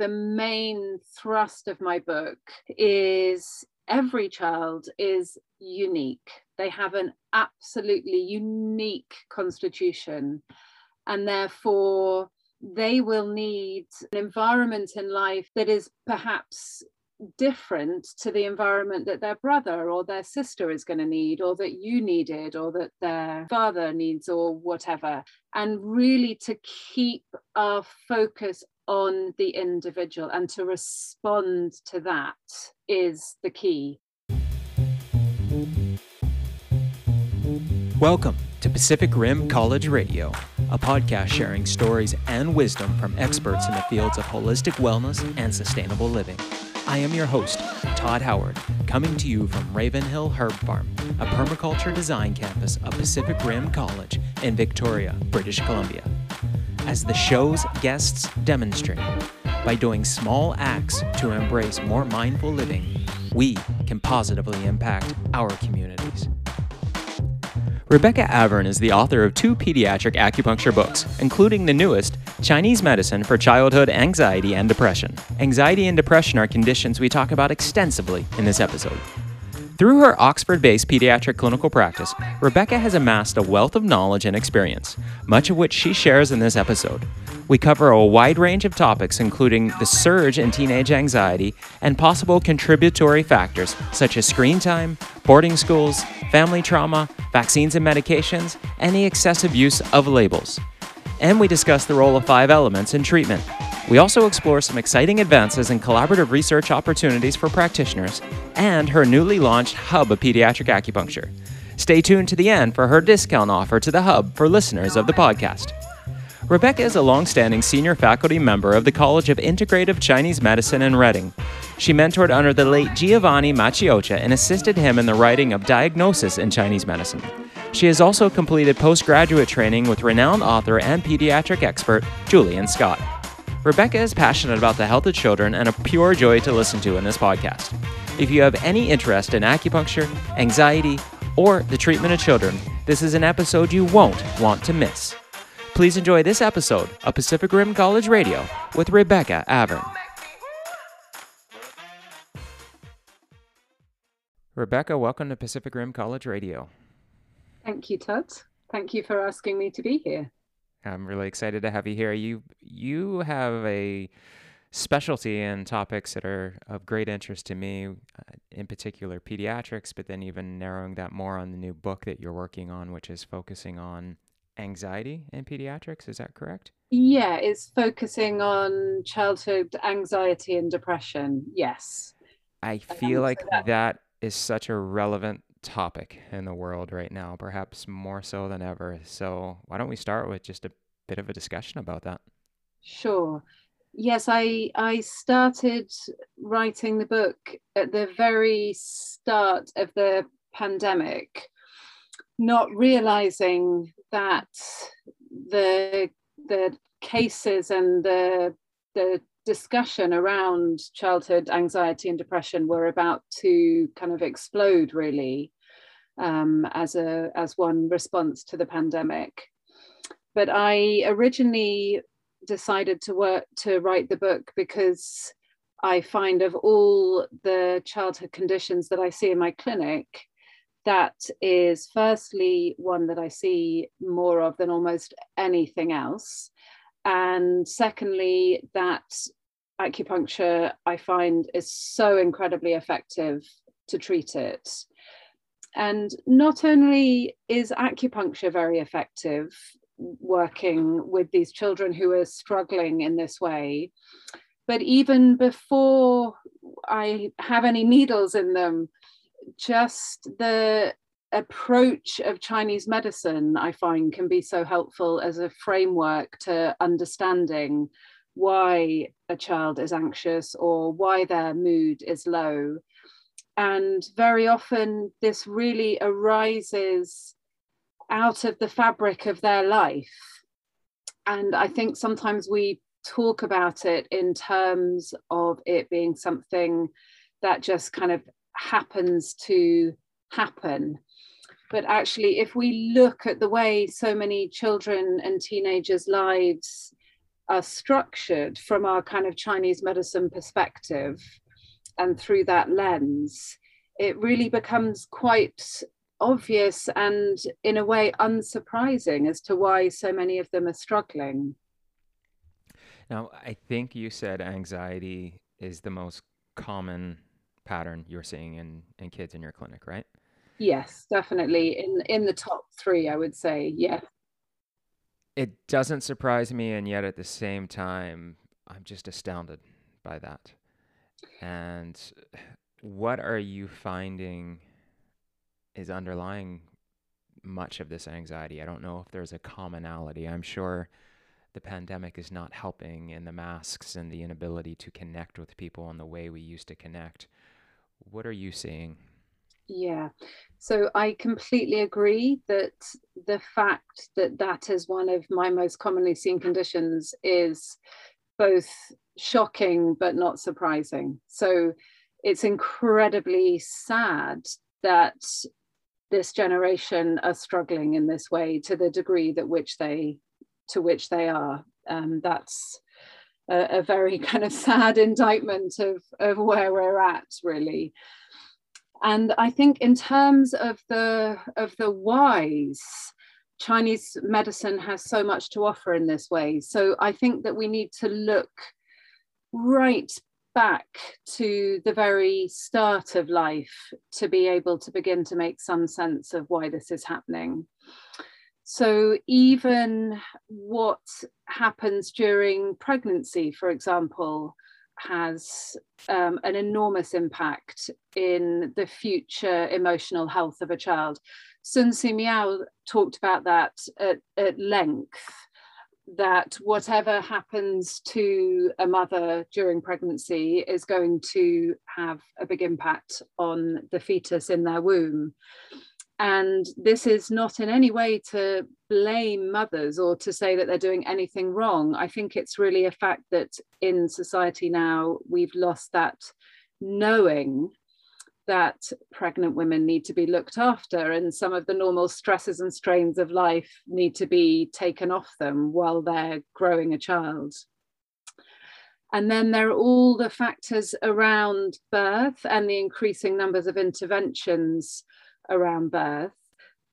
the main thrust of my book is every child is unique. They have an absolutely unique constitution, and therefore they will need an environment in life that is perhaps different to the environment that their brother or their sister is going to need, or that you needed, or that their father needs, or whatever. And really to keep our focus on the individual and to respond to that is the key. Welcome to Pacific Rim College Radio, a podcast sharing stories and wisdom from experts in the fields of holistic wellness and sustainable living. I am your host, Todd Howard, coming to you from Ravenhill Herb Farm, a permaculture design campus of Pacific Rim College in Victoria, British Columbia. As the show's guests demonstrate, by doing small acts to embrace more mindful living, we can positively impact our communities. Rebecca Avern is the author of two pediatric acupuncture books, including the newest, Chinese Medicine for Childhood Anxiety and Depression. Anxiety and depression are conditions we talk about extensively in this episode. Through her Oxford based pediatric clinical practice, Rebecca has amassed a wealth of knowledge and experience, much of which she shares in this episode. We cover a wide range of topics, including the surge in teenage anxiety and possible contributory factors such as screen time, boarding schools, family trauma, vaccines and medications, and the excessive use of labels. And we discuss the role of five elements in treatment. We also explore some exciting advances in collaborative research opportunities for practitioners and her newly launched Hub of Pediatric Acupuncture. Stay tuned to the end for her discount offer to the Hub for listeners of the podcast. Rebecca is a long-standing senior faculty member of the College of Integrative Chinese Medicine in Reading. She mentored under the late Giovanni Maciocia and assisted him in the writing of Diagnosis in Chinese Medicine. She has also completed postgraduate training with renowned author and pediatric expert Julian Scott. Rebecca is passionate about the health of children and a pure joy to listen to in this podcast. If you have any interest in acupuncture, anxiety, or the treatment of children, this is an episode you won't want to miss. Please enjoy this episode of Pacific Rim College Radio with Rebecca Avern. Rebecca, welcome to Pacific Rim College Radio. Thank you, Todd. Thank you for asking me to be here. I'm really excited to have you here. You you have a specialty in topics that are of great interest to me, uh, in particular pediatrics, but then even narrowing that more on the new book that you're working on, which is focusing on anxiety in pediatrics. Is that correct? Yeah, it's focusing on childhood anxiety and depression. Yes. I feel um, like so that, that is such a relevant topic in the world right now, perhaps more so than ever. So, why don't we start with just a bit of a discussion about that? Sure. Yes, I I started writing the book at the very start of the pandemic not realizing that the the cases and the the discussion around childhood anxiety and depression were about to kind of explode really um, as a as one response to the pandemic but i originally decided to work to write the book because i find of all the childhood conditions that i see in my clinic that is firstly one that I see more of than almost anything else. And secondly, that acupuncture I find is so incredibly effective to treat it. And not only is acupuncture very effective working with these children who are struggling in this way, but even before I have any needles in them, just the approach of Chinese medicine, I find, can be so helpful as a framework to understanding why a child is anxious or why their mood is low. And very often, this really arises out of the fabric of their life. And I think sometimes we talk about it in terms of it being something that just kind of happens to happen. But actually, if we look at the way so many children and teenagers' lives are structured from our kind of Chinese medicine perspective and through that lens, it really becomes quite obvious and in a way unsurprising as to why so many of them are struggling. Now, I think you said anxiety is the most common pattern you're seeing in, in kids in your clinic, right? Yes, definitely. In in the top three, I would say, yeah. It doesn't surprise me, and yet at the same time, I'm just astounded by that. And what are you finding is underlying much of this anxiety? I don't know if there's a commonality. I'm sure the pandemic is not helping in the masks and the inability to connect with people in the way we used to connect. What are you seeing? Yeah, so I completely agree that the fact that that is one of my most commonly seen conditions is both shocking but not surprising. So it's incredibly sad that this generation are struggling in this way to the degree that which they to which they are. Um, that's a, a, very kind of sad indictment of, of where we're at, really. And I think in terms of the of the whys, Chinese medicine has so much to offer in this way. So I think that we need to look right back to the very start of life to be able to begin to make some sense of why this is happening. So, even what happens during pregnancy, for example, has um, an enormous impact in the future emotional health of a child. Sun Si Miao talked about that at, at length that whatever happens to a mother during pregnancy is going to have a big impact on the fetus in their womb. And this is not in any way to blame mothers or to say that they're doing anything wrong. I think it's really a fact that in society now we've lost that knowing that pregnant women need to be looked after and some of the normal stresses and strains of life need to be taken off them while they're growing a child. And then there are all the factors around birth and the increasing numbers of interventions around birth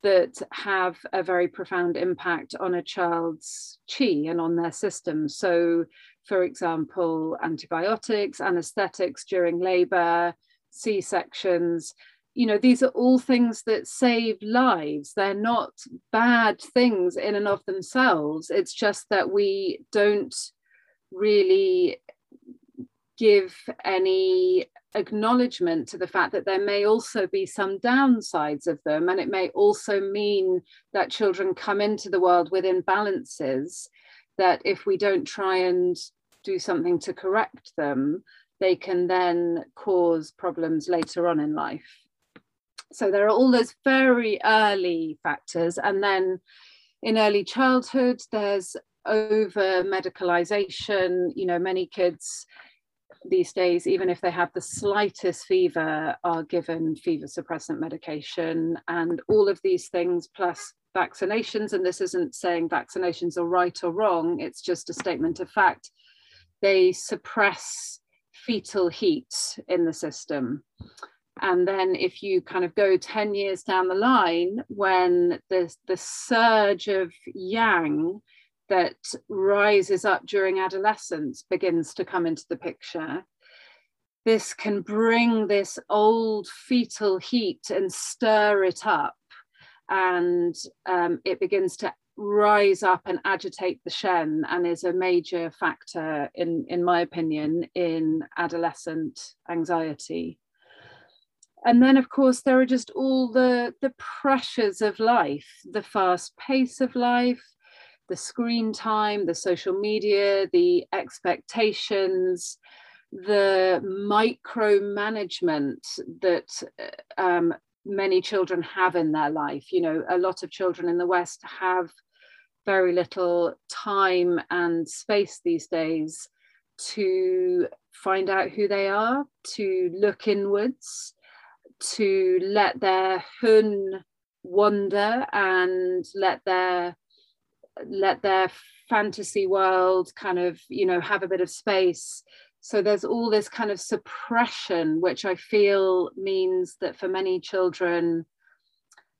that have a very profound impact on a child's chi and on their system. So, for example, antibiotics, anesthetics during labor, C sections. You know, these are all things that save lives. They're not bad things in and of themselves. It's just that we don't really give any acknowledgement to the fact that there may also be some downsides of them. And it may also mean that children come into the world with imbalances that if we don't try and do something to correct them, they can then cause problems later on in life. So there are all those very early factors. And then in early childhood, there's over medicalization. You know, many kids these days, even if they have the slightest fever, are given fever suppressant medication. And all of these things, plus vaccinations, and this isn't saying vaccinations are right or wrong, it's just a statement of fact, they suppress fetal heat in the system. And then if you kind of go 10 years down the line, when the, the surge of yang that rises up during adolescence begins to come into the picture, this can bring this old fetal heat and stir it up. And um, it begins to rise up and agitate the Shen and is a major factor, in, in my opinion, in adolescent anxiety. And then, of course, there are just all the, the pressures of life, the fast pace of life, the screen time, the social media, the expectations, the micromanagement that um, many children have in their life. You know, a lot of children in the West have very little time and space these days to find out who they are, to look inwards, to let their hun wander and let their let their fantasy world kind of you know have a bit of space. So there's all this kind of suppression which i feel means that for many children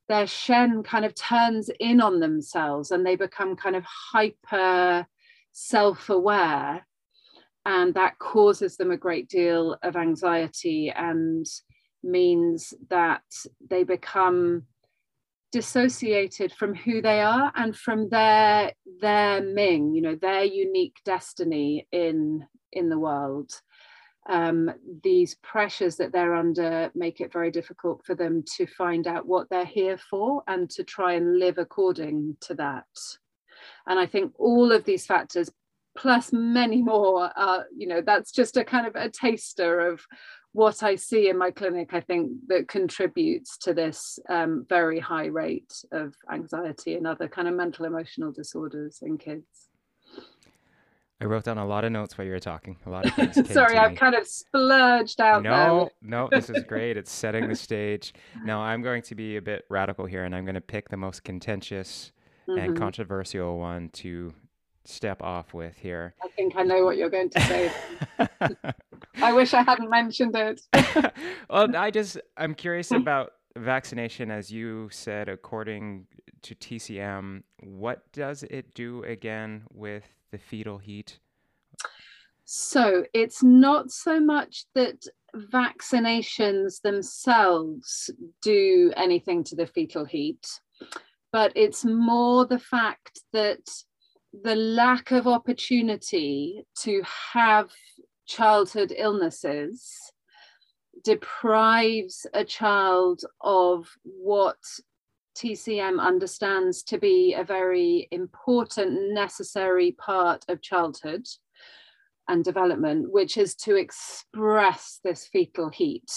their shen kind of turns in on themselves and they become kind of hyper self-aware. And that causes them a great deal of anxiety and means that they become dissociated from who they are and from their their ming you know their unique destiny in in the world. Um, these pressures that they're under make it very difficult for them to find out what they're here for and to try and live according to that. And i think all of these factors plus many more uh, you know that's just a kind of a taster of what I see in my clinic, I think that contributes to this um, very high rate of anxiety and other kind of mental emotional disorders in kids. I wrote down a lot of notes while you were talking. A lot of things. Sorry, I've kind of splurged out no, no, this is great. It's setting the stage. Now I'm going to be a bit radical here, and I'm going to pick the most contentious mm-hmm. and controversial one to step off with here. I think I know what you're going to say. I wish I hadn't mentioned it. well, I just I'm curious about vaccination as you said according to TCM, what does it do again with the fetal heat? So, it's not so much that vaccinations themselves do anything to the fetal heat, but it's more the fact that the lack of opportunity to have childhood illnesses deprives a child of what TCM understands to be a very important, necessary part of childhood and development, which is to express this fetal heat.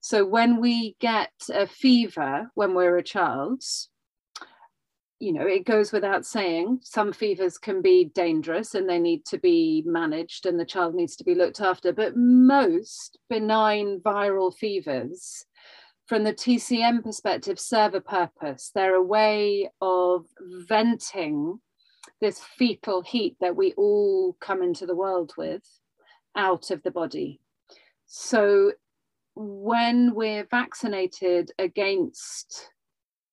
So when we get a fever when we're a child, you know, it goes without saying, some fevers can be dangerous and they need to be managed and the child needs to be looked after. But most benign viral fevers, from the TCM perspective, serve a purpose. They're a way of venting this fetal heat that we all come into the world with out of the body. So when we're vaccinated against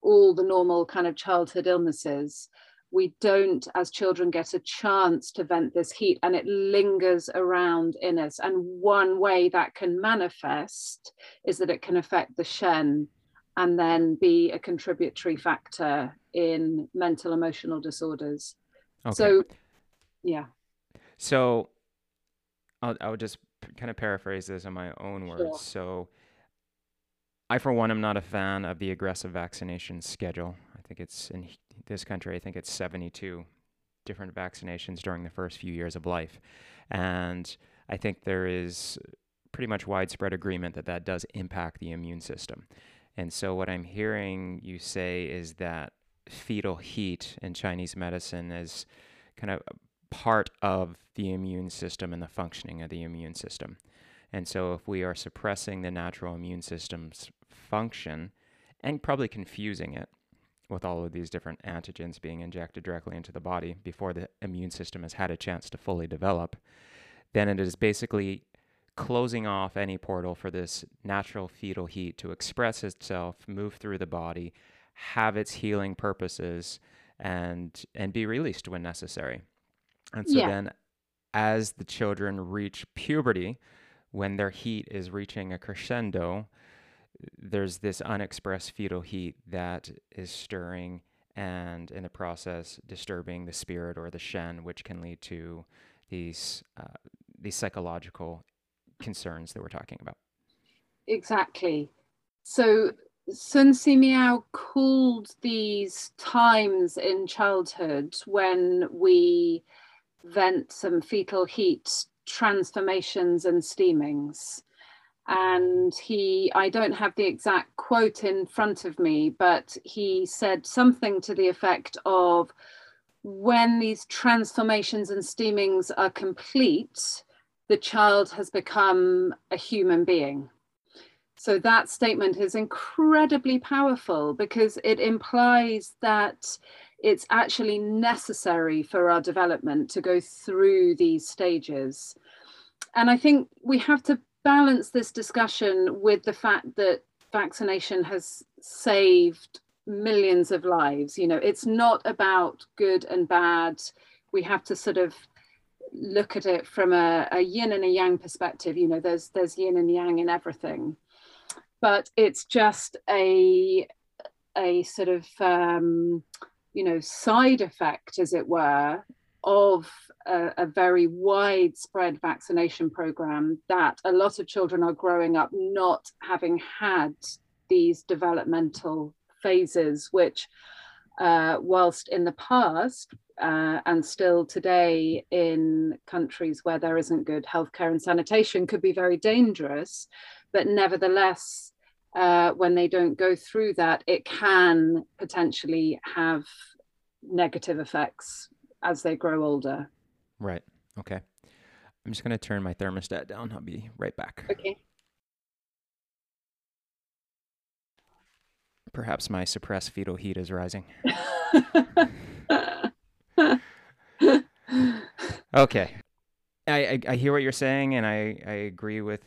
all the normal kind of childhood illnesses, we don't, as children, get a chance to vent this heat and it lingers around in us. And one way that can manifest is that it can affect the Shen and then be a contributory factor in mental emotional disorders. Okay. So, yeah. So, I'll, I'll just kind of paraphrase this in my own words. Sure. So, I, for one, am not a fan of the aggressive vaccination schedule. I think it's in this country, I think it's 72 different vaccinations during the first few years of life. And I think there is pretty much widespread agreement that that does impact the immune system. And so, what I'm hearing you say is that fetal heat in Chinese medicine is kind of part of the immune system and the functioning of the immune system. And so, if we are suppressing the natural immune system's function and probably confusing it with all of these different antigens being injected directly into the body before the immune system has had a chance to fully develop, then it is basically closing off any portal for this natural fetal heat to express itself, move through the body, have its healing purposes, and and be released when necessary. And so yeah. then as the children reach puberty, when their heat is reaching a crescendo, there's this unexpressed fetal heat that is stirring and in the process disturbing the spirit or the shen, which can lead to these uh, these psychological concerns that we're talking about. Exactly. So Sun Si Miao called these times in childhood when we vent some fetal heat transformations and steamings and he i don't have the exact quote in front of me but he said something to the effect of when these transformations and steamings are complete the child has become a human being so that statement is incredibly powerful because it implies that it's actually necessary for our development to go through these stages. And I think we have to balance this discussion with the fact that vaccination has saved millions of lives. You know, it's not about good and bad. We have to sort of look at it from a, a yin and a yang perspective. You know, there's there's yin and yang in everything, but it's just a a sort of um, you know side effect, as it were, of a, a, very widespread vaccination program that a lot of children are growing up not having had these developmental phases, which, uh, whilst in the past uh, and still today in countries where there isn't good healthcare and sanitation, could be very dangerous, but nevertheless, uh, when they don't go through that, it can potentially have negative effects as they grow older. Right. Okay. I'm just going to turn my thermostat down. I'll be right back. Okay. Perhaps my suppressed fetal heat is rising. okay. I, I, I, hear what you're saying, and I, I agree with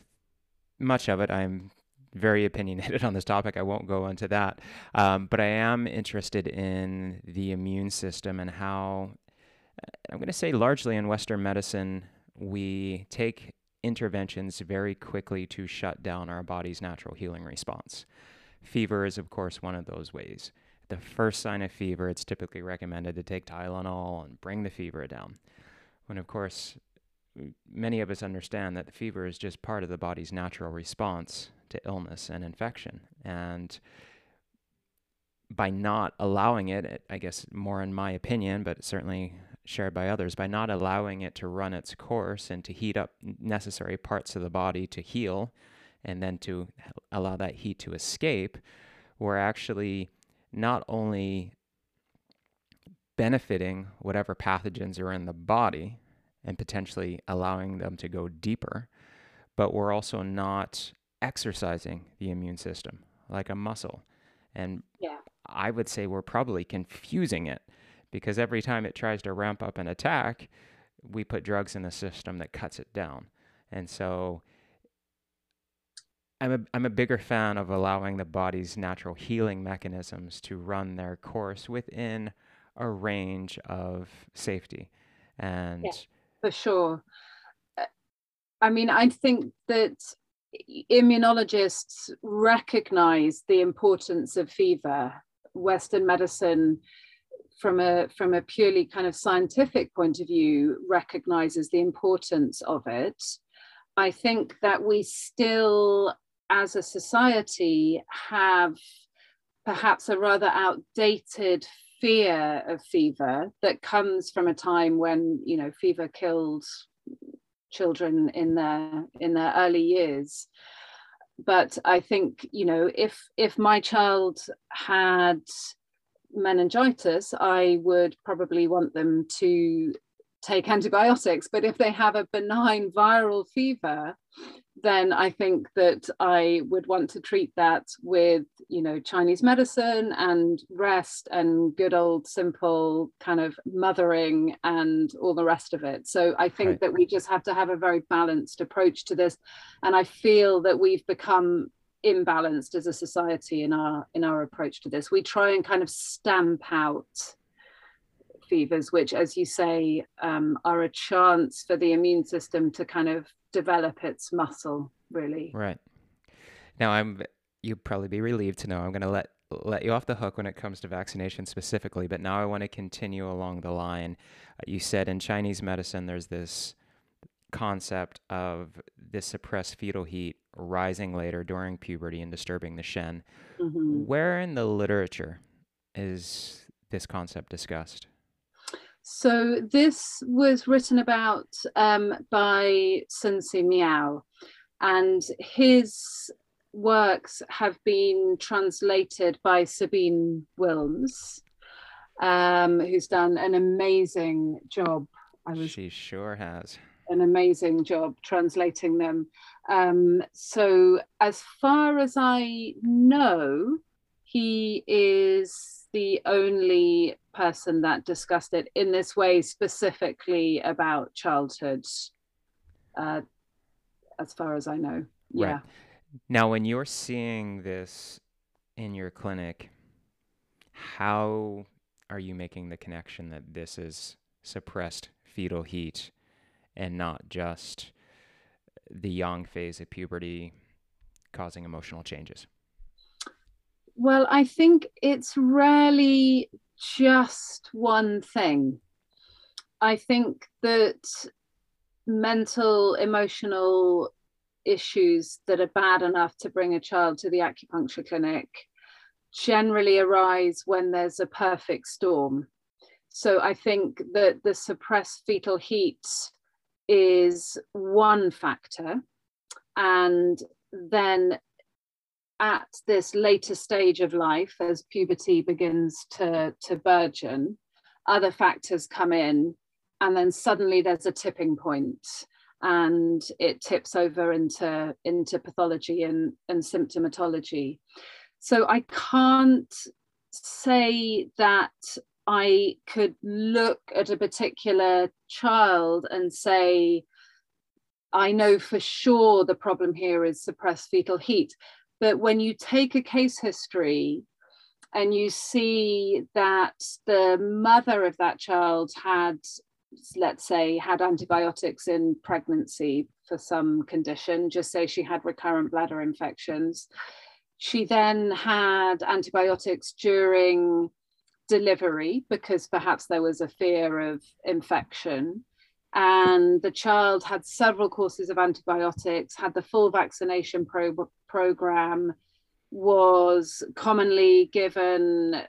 much of it. I'm very opinionated on this topic. I won't go into that. Um, but I am interested in the immune system and how, I'm going to say largely in Western medicine, we take interventions very quickly to shut down our body's natural healing response. Fever is, of course, one of those ways. The first sign of fever, it's typically recommended to take Tylenol and bring the fever down. When, of course, many of us understand that the fever is just part of the body's natural response to illness and infection. And by not allowing it, I guess more in my opinion, but certainly shared by others, by not allowing it to run its course and to heat up necessary parts of the body to heal and then to allow that heat to escape, we're actually not only benefiting whatever pathogens are in the body and potentially allowing them to go deeper, but we're also not exercising the immune system like a muscle. And yeah. I would say we're probably confusing it because every time it tries to ramp up an attack, we put drugs in the system that cuts it down. And so I'm a, I'm a bigger fan of allowing the body's natural healing mechanisms to run their course within a range of safety. And yeah, for sure. Uh, I mean, I think that immunologists recognize the importance of fever. Western medicine, from a from a purely kind of scientific point of view, recognizes the importance of it. I think that we still as a society have perhaps a rather outdated fear of fever that comes from a time when you know fever killed children in their in their early years but i think you know if if my child had meningitis i would probably want them to take antibiotics but if they have a benign viral fever then I think that I would want to treat that with, you know, Chinese medicine and rest and good old simple kind of mothering and all the rest of it. So I think right. that we just have to have a very balanced approach to this. And I feel that we've become imbalanced as a society in our in our approach to this. We try and kind of stamp out fevers, which, as you say, um, are a chance for the immune system to kind of develop its muscle really. Right. Now i'm you probably be relieved to know i'm going to let let you off the hook when it comes to vaccination specifically but now i want to continue along the line. You said in chinese medicine there's this concept of this suppressed fetal heat rising later during puberty and disturbing the shen mm-hmm. where in the literature is this concept discussed so this was written about um, by Sun Si Miao, and his works have been translated by Sabine Wilms, um, who's done an amazing job. I was, she sure has an amazing job translating them. Um, so, as far as I know, he is the only person that discussed it in this way specifically about childhood, uh, as far as I know. Yeah. Right. Now, when you're seeing this in your clinic, how are you making the connection that this is suppressed fetal heat and not just the yang phase of puberty causing emotional changes? Well, I think it's rarely just one thing. I think that mental, emotional issues that are bad enough to bring a child to the acupuncture clinic generally arise when there's a perfect storm. So I think that the suppressed fetal heat is one factor. And then at this later stage of life, as puberty begins to, to burgeon, other factors come in, and then suddenly there's a tipping point and it tips over into, into pathology and, and symptomatology. So I can't say that I could look at a particular child and say, I know for sure the problem here is suppressed fetal heat. But when you take a case history and you see that the mother of that child had, let's say, had antibiotics in pregnancy for some condition, just say she had recurrent bladder infections. She then had antibiotics during delivery because perhaps there was a fear of infection and the child had several courses of antibiotics, had the full vaccination pro- program, was commonly given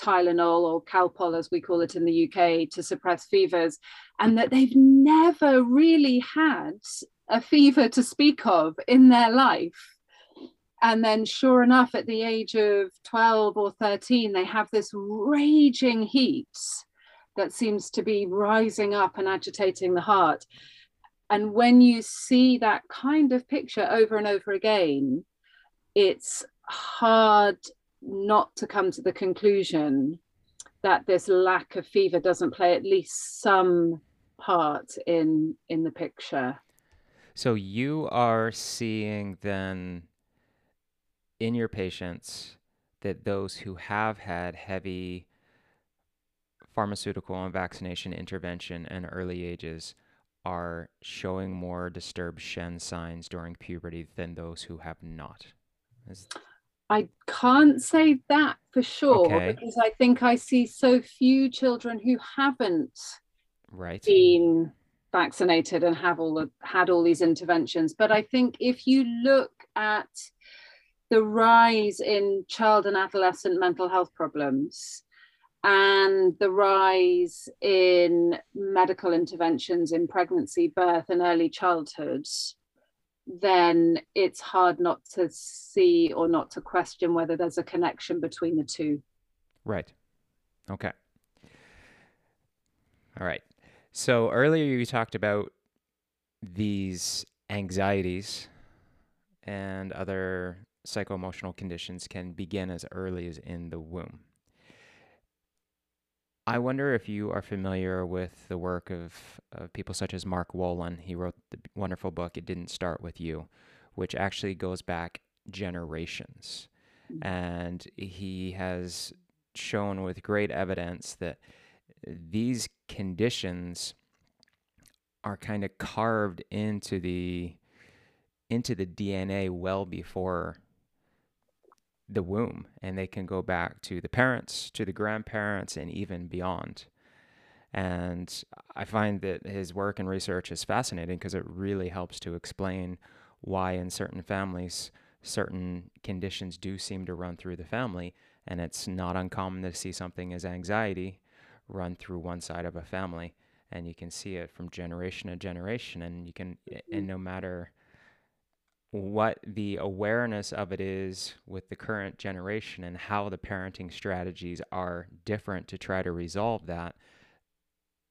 Tylenol or Calpol, as we call it in the UK, to suppress fevers, and that they've never really had a fever to speak of in their life. And then, sure enough, at the age of 12 or 13, they have this raging heat that seems to be rising up and agitating the heart. And when you see that kind of picture over and over again, it's hard not to come to the conclusion that this lack of fever doesn't play at least some part in in the picture. So you are seeing then in your patients that those who have had heavy pharmaceutical and vaccination intervention in early ages are showing more disturbed Shen signs during puberty than those who have not. Is... I can't say that for sure okay. because I think I see so few children who haven't right. been vaccinated and have all the, had all these interventions. But I think if you look at the rise in child and adolescent mental health problems, and the rise in medical interventions in pregnancy, birth, and early childhood, then it's hard not to see or not to question whether there's a connection between the two. Right. Okay. All right. So earlier you talked about these anxieties and other psycho-emotional conditions can begin as early as in the womb. I wonder if you are familiar with the work of, of people such as Mark Wolynn. He wrote the wonderful book, It Didn't Start With You, which actually goes back generations. Mm-hmm. And he has shown with great evidence that these conditions are kind of carved into the into the DNA well before the womb and they can go back to the parents, to the grandparents, and even beyond. And I find that his work and research is fascinating because it really helps to explain why, in certain families, certain conditions do seem to run through the family. And it's not uncommon to see something as anxiety run through one side of a family. And you can see it from generation to generation. And you can, and mm-hmm. no matter what the awareness of it is with the current generation and how the parenting strategies are different to try to resolve that,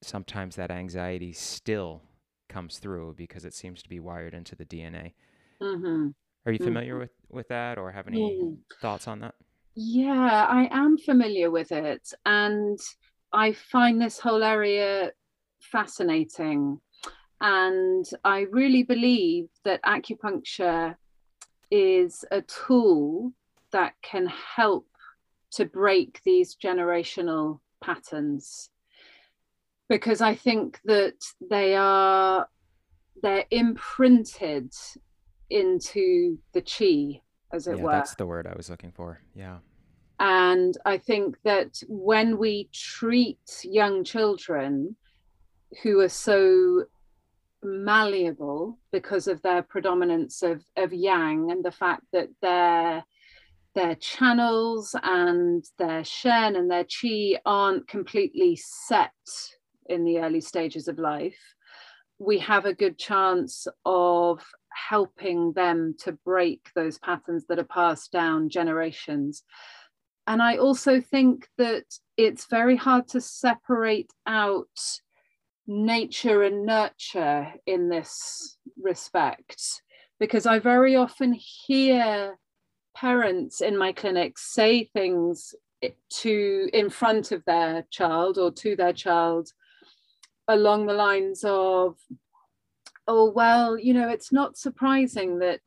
sometimes that anxiety still comes through because it seems to be wired into the DNA. Mm-hmm. Are you familiar mm-hmm. with, with that or have any mm-hmm. thoughts on that? Yeah, I am familiar with it. And I find this whole area fascinating. And I really believe that acupuncture is a tool that can help to break these generational patterns because I think that they are they're imprinted into the chi, as it yeah, were. That's the word I was looking for. Yeah. And I think that when we treat young children who are so malleable because of their predominance of, of yang and the fact that their their channels and their shen and their chi aren't completely set in the early stages of life we have a good chance of helping them to break those patterns that are passed down generations. And I also think that it's very hard to separate out nature and nurture in this respect, because I very often hear parents in my clinic say things to in front of their child or to their child along the lines of, oh, well, you know, it's not surprising that,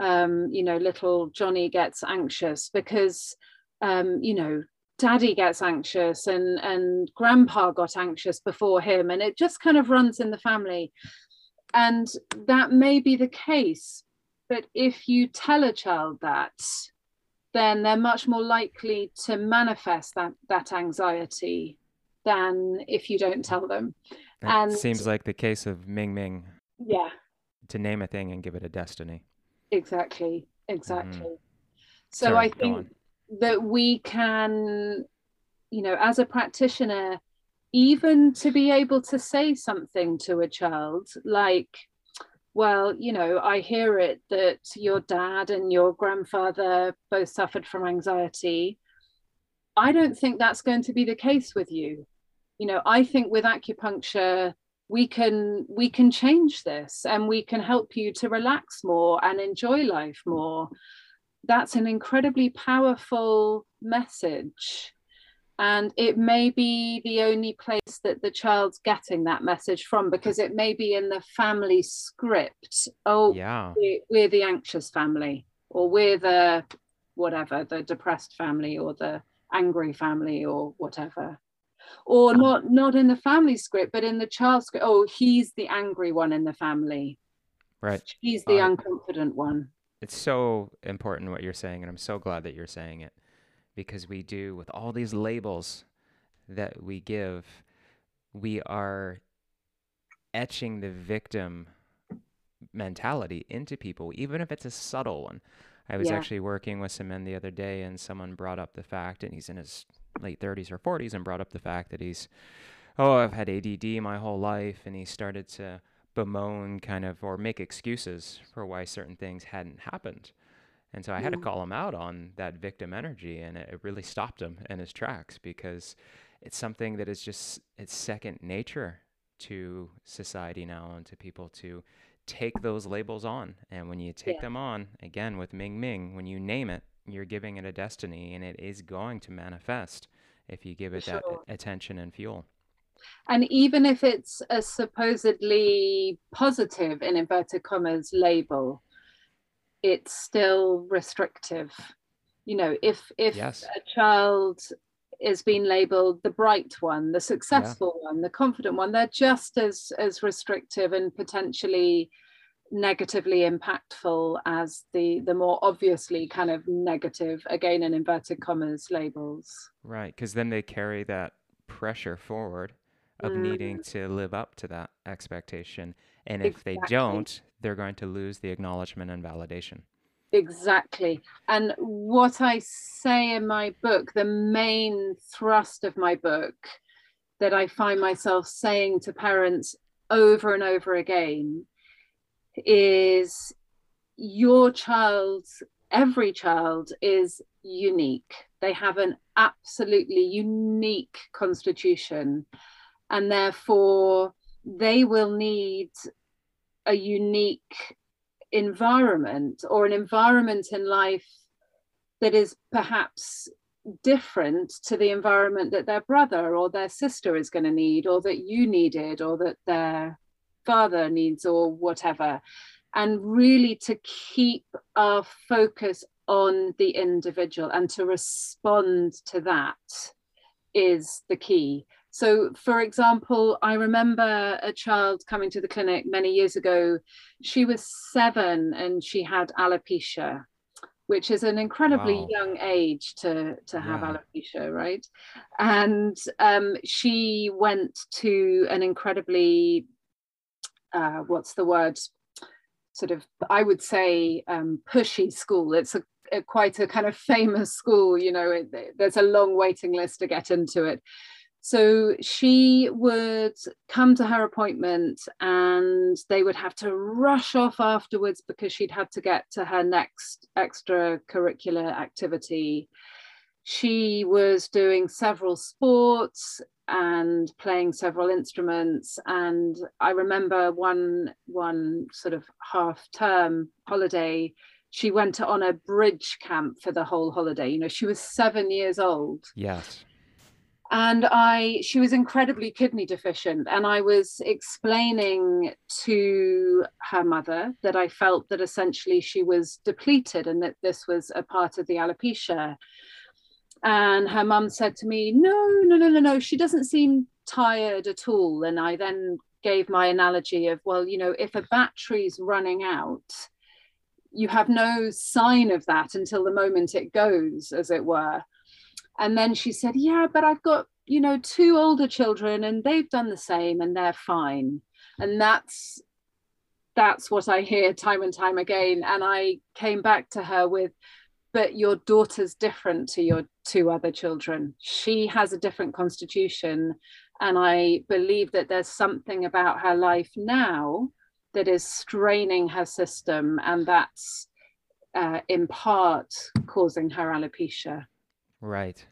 um, you know, little Johnny gets anxious because, um, you know, daddy gets anxious and, and grandpa got anxious before him. And it just kind of runs in the family. And that may be the case. But if you tell a child that, then they're much more likely to manifest that, that anxiety than if you don't tell them. That and seems like the case of Ming Ming. Yeah. To name a thing and give it a destiny. Exactly. Exactly. Mm. So Sorry, I think that we can, you know, as a practitioner, even to be able to say something to a child like, well, you know, I hear it that your dad and your grandfather both suffered from anxiety. I don't think that's going to be the case with you you know i think with acupuncture we can we can change this and we can help you to relax more and enjoy life more that's an incredibly powerful message. And it may be the only place that the child's getting that message from because it may be in the family script. Oh yeah. we're, we're the anxious family or we're the whatever the depressed family or the angry family or whatever. Or not not in the family script but in the child script. Oh he's the angry one in the family. Right. He's the uh, unconfident one it's so important what you're saying and i'm so glad that you're saying it because we do with all these labels that we give we are etching the victim mentality into people even if it's a subtle one i was yeah. actually working with some men the other day and someone brought up the fact and he's in his late 30s or 40s and brought up the fact that he's, oh, I've had ADD my whole life. And he started to bemoan kind of or make excuses for why certain things hadn't happened. And so I had to call him out on that victim energy, and it, really stopped him in his tracks because it's something that is just it's second nature to society now and to people to take those labels on. And when you take yeah. them on, again with Ming Ming, when you name it, you're giving it a destiny and it is going to manifest if you give it sure. that attention and fuel. And even if it's a supposedly positive, in inverted commas, label, it's still restrictive. You know, if if yes. a child is being labeled the bright one, the successful yeah. one, the confident one, they're just as as restrictive and potentially negatively impactful as the the more obviously kind of negative again in inverted commas labels right because then they carry that pressure forward of mm. needing to live up to that expectation and if exactly. they don't they're going to lose the acknowledgement and validation exactly and what i say in my book the main thrust of my book that i find myself saying to parents over and over again is your child, every child is unique. They have an absolutely unique constitution, and therefore they will need a unique environment or an environment in life that is perhaps different to the environment that their brother or their sister is going to need, or that you needed, or that their father needs, or whatever. And really to keep our focus on the individual and to respond to that is the key. So, for example, I remember a child coming to the clinic many years ago. She was seven and she had alopecia, which is an incredibly wow. young age to, to have yeah. alopecia, right? And um, she went to an incredibly, uh, what's the word? Sort of, I would say, um, pushy school. It's a, a, quite a kind of famous school. You know, it, there's a long waiting list to get into it so she would come to her appointment and they would have to rush off afterwards because she'd had to get to her next extracurricular activity. She was doing several sports and playing several instruments. And i remember one one sort of half term holiday she went on a bridge camp for the whole holiday. You know she was 7 years old. Yes and i she was incredibly kidney deficient. And i was explaining to her mother that i felt that essentially she was depleted and that this was a part of the alopecia. And her mum said to me no no no no no she doesn't seem tired at all. And i then gave my analogy of well you know if a battery's running out you have no sign of that until the moment it goes as it were and then she said yeah but i've got you know two older children and they've done the same and they're fine. And that's that's what i hear time and time again. And i came back to her with but your daughter's different to your two other children. She has a different constitution. And i believe that there's something about her life now that is straining her system and that's uh, in part causing her alopecia Right.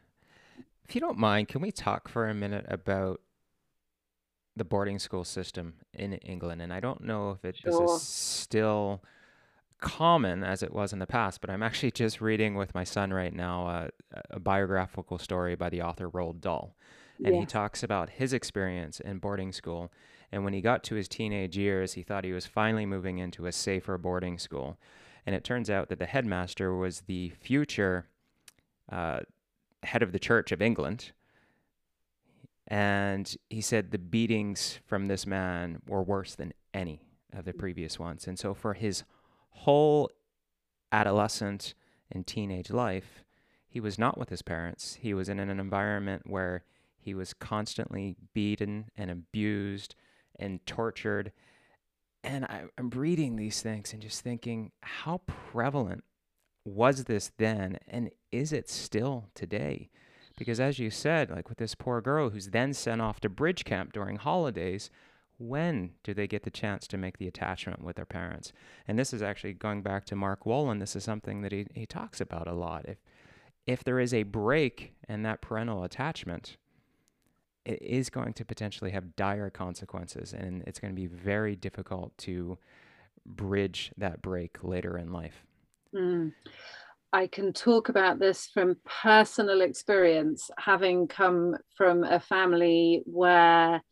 If you don't mind, can we talk for a minute about the boarding school system in England? And I don't know if it sure. this is still common as it was in the past, but I'm actually just reading with my son right now uh, a biographical story by the author Roald Dahl. And he talks about his experience in boarding school. And when he got to his teenage years, he thought he was finally moving into a safer boarding school. And it turns out that the headmaster was the future uh, head of the Church of England. And he said the beatings from this man were worse than any of the previous ones. And so for his whole adolescent and teenage life, he was not with his parents. He was in an environment where he was constantly beaten and abused and tortured. And I, am reading these things and just thinking, how prevalent was this then and is it still today? Because as you said, like with this poor girl who's then sent off to bridge camp during holidays, when do they get the chance to make the attachment with their parents? And this is actually going back to Mark Wolynn. This is something that he, he talks about a lot. If if there is a break in that parental attachment, it is going to potentially have dire consequences, and it's going to be very difficult to bridge that break later in life. Mm. I can talk about this from personal experience, having come from a family where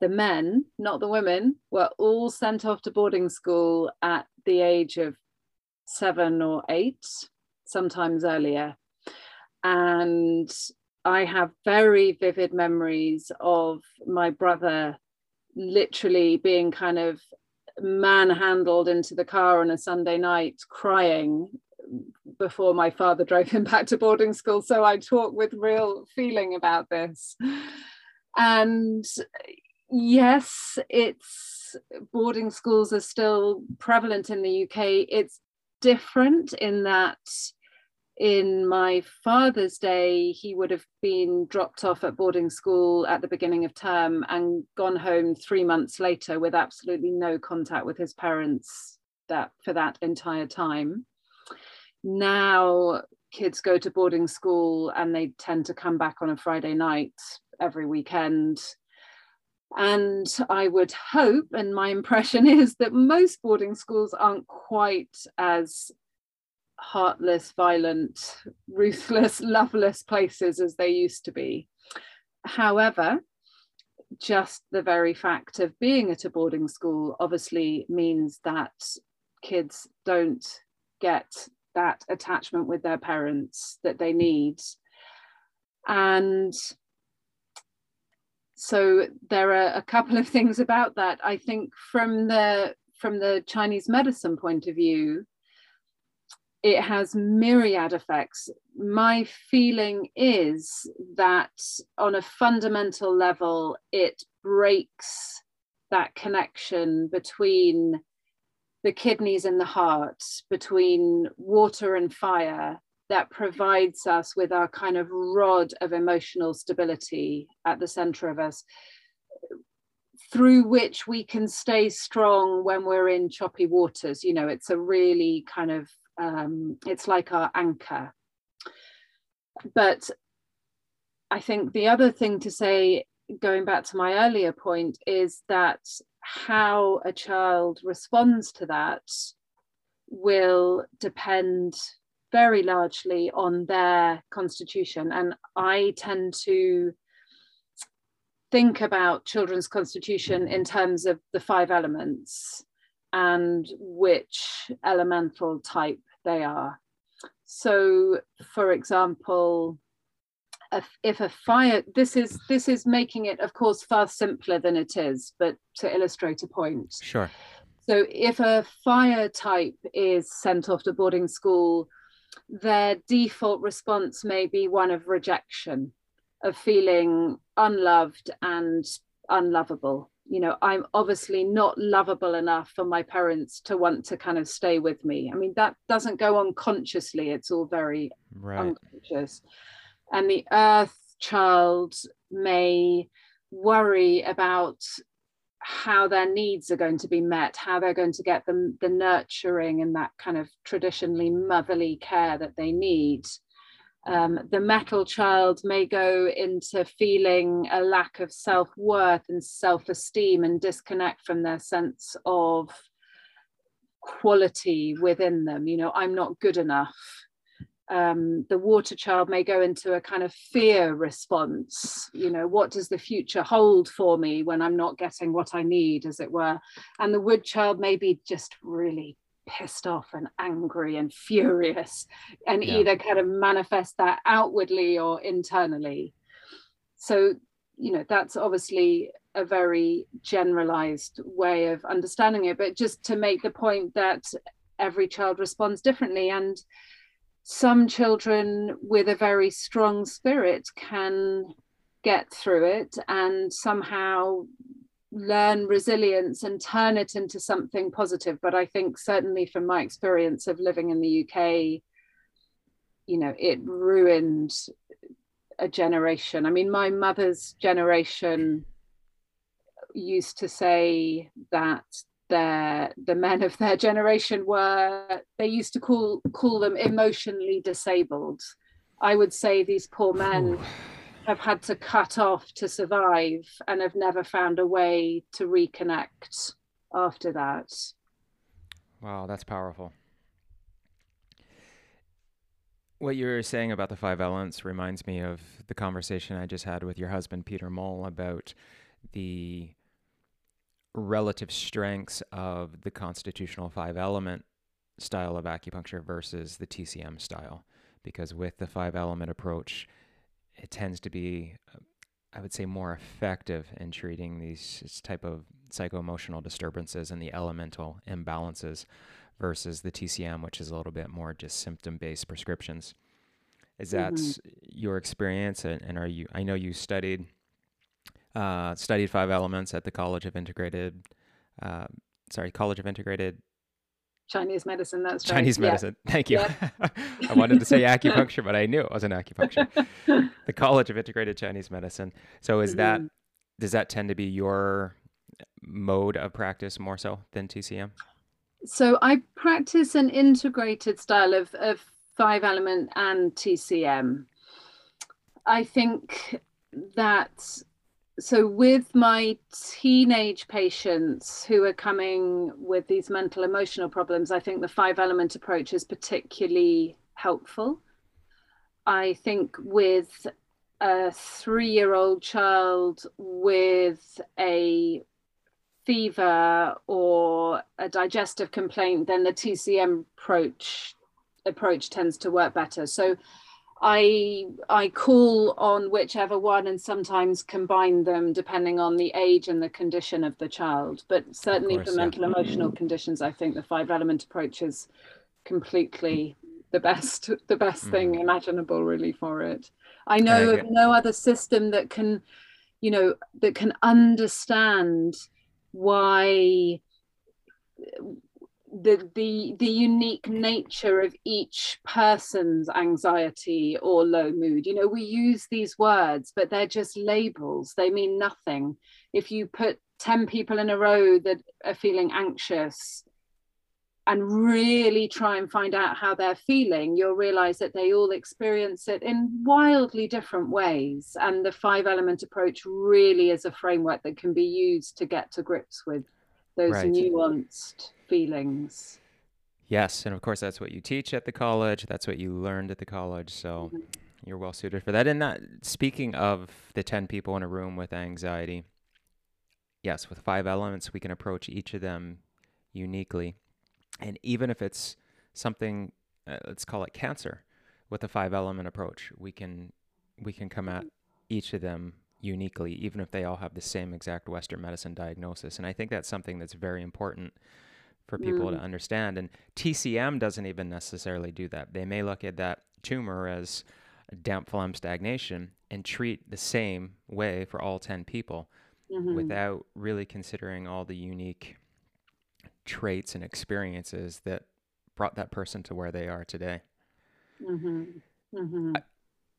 the men, not the women, were all sent off to boarding school at the age of seven or eight, sometimes earlier. And I have very vivid memories of my brother literally being kind of manhandled into the car on a Sunday night crying before my father drove him back to boarding school. So I talk with real feeling about this. And yes, it's boarding schools are still prevalent in the UK. It's different in that in my father's day, he would have been dropped off at boarding school at the beginning of term and gone home three months later with absolutely no contact with his parents that for that entire time. Now kids go to boarding school and they tend to come back on a Friday night every weekend. And I would hope, and my impression is that most boarding schools aren't quite as heartless, violent, ruthless, loveless places as they used to be. However, just the very fact of being at a boarding school obviously means that kids don't get that attachment with their parents that they need. And so there are a couple of things about that. I think from the from the Chinese medicine point of view, it has myriad effects. My feeling is that on a fundamental level, it breaks that connection between the kidneys and the heart, between water and fire, that provides us with our kind of rod of emotional stability at the center of us through which we can stay strong when we're in choppy waters you know it's a really kind of um, it's like our anchor. But I think the other thing to say, going back to my earlier point, is that how a child responds to that will depend very largely on their constitution. And I tend to think about children's constitution in terms of the five elements and which elemental type they are. So, for example, if, if a fire, this is this is making it, of course, far simpler than it is, but to illustrate a point. Sure. So, if a fire type is sent off to boarding school, their default response may be one of rejection, of feeling unloved and unlovable you know i'm obviously not lovable enough for my parents to want to kind of stay with me i mean that doesn't go on consciously it's all very right. unconscious and the earth child may worry about how their needs are going to be met how they're going to get the, the nurturing and that kind of traditionally motherly care that they need um, the metal child may go into feeling a lack of self worth and self esteem and disconnect from their sense of quality within them. You know, I'm not good enough. Um, the water child may go into a kind of fear response. You know, what does the future hold for me when I'm not getting what I need, as it were? And the wood child may be just really pissed off and angry and furious and yeah. either kind of manifest that outwardly or internally so you know that's obviously a very generalized way of understanding it but just to make the point that every child responds differently and some children with a very strong spirit can get through it and somehow learn resilience and turn it into something positive. But i think certainly from my experience of living in the uk you know it ruined a generation. I mean my mother's generation used to say that their the men of their generation were they used to call call them emotionally disabled i would say these poor men have had to cut off to survive and have never found a way to reconnect after that. Wow, that's powerful. What you were saying about the five elements reminds me of the conversation I just had with your husband, Peter Mole, about the relative strengths of the constitutional five element style of acupuncture versus the TCM style. Because with the five element approach, it tends to be, uh, I would say, more effective in treating these type of psycho-emotional disturbances and the elemental imbalances versus the TCM, which is a little bit more just symptom-based prescriptions. Is that mm-hmm. your experience? And, and, are you? I know you studied uh, studied five elements at the College of Integrated. Uh, sorry, College of Integrated Chinese medicine. That's Chinese medicine. Yeah. Thank you. Yeah. I wanted to say acupuncture, but I knew it was an acupuncture. the College of Integrated Chinese Medicine. So is mm-hmm. that does that tend to be your mode of practice more so than TCM? So I practice an integrated style of, of five element and TCM. I think that so with my teenage patients who are coming with these mental emotional problems, I think the five element approach is particularly helpful. I think with a three year old child with a fever or a digestive complaint, then the TCM approach approach tends to work better. So I I call on whichever one and sometimes combine them depending on the age and the condition of the child. But certainly course, for yeah. mental emotional conditions, I think the five element approach is completely the best the best mm. thing imaginable really for it. I know of no other system that can, you know, that can understand why the the the unique nature of each person's anxiety or low mood. You know we use these words but they're just labels. They mean nothing. If you put 10 people in a row that are feeling anxious and really try and find out how they're feeling you'll realize that they all experience it in wildly different ways. And the five element approach really is a framework that can be used to get to grips with those right. nuanced feelings. Yes, and of course that's what you teach at the college. That's what you learned at the college. So mm-hmm. you're well suited for that. And that speaking of the 10 people in a room with anxiety, yes, with five elements we can approach each of them uniquely. And even if it's something uh, let's call it cancer with a five element approach, we can we can come at each of them uniquely even if they all have the same exact western medicine diagnosis. And I think that's something that's very important for people mm. to understand. And TCM doesn't even necessarily do that. They may look at that tumor as damp phlegm stagnation and treat the same way for all 10 people mm-hmm. without really considering all the unique traits and experiences that brought that person to where they are today. Mm-hmm. Mm-hmm. I,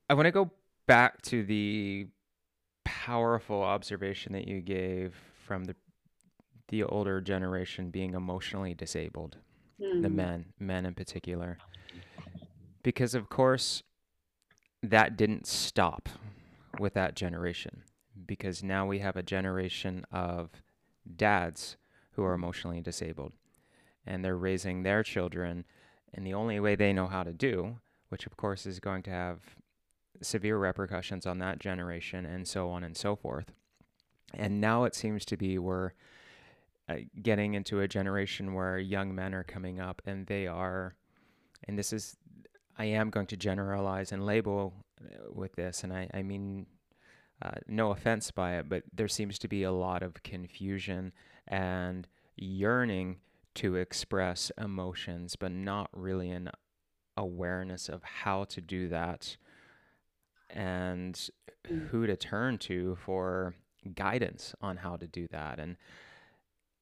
I want to go back to the powerful observation that you gave from the the older generation being emotionally disabled, mm. the hmm. men, men in particular. Because, of course, that didn't stop with that generation. Because now we have a generation of dads who are emotionally disabled and they're raising their children in the only way they know how to do, which, of course, is going to have severe repercussions on that generation and so on and so forth. And now it seems to be where uh, getting into a generation where young men are coming up and they are, and this is, I am going to generalize and label uh, with this, and I, I mean uh, no offense by it, but there seems to be a lot of confusion and yearning to express emotions, but not really an awareness of how to do that and mm. who to turn to for guidance on how to do that. And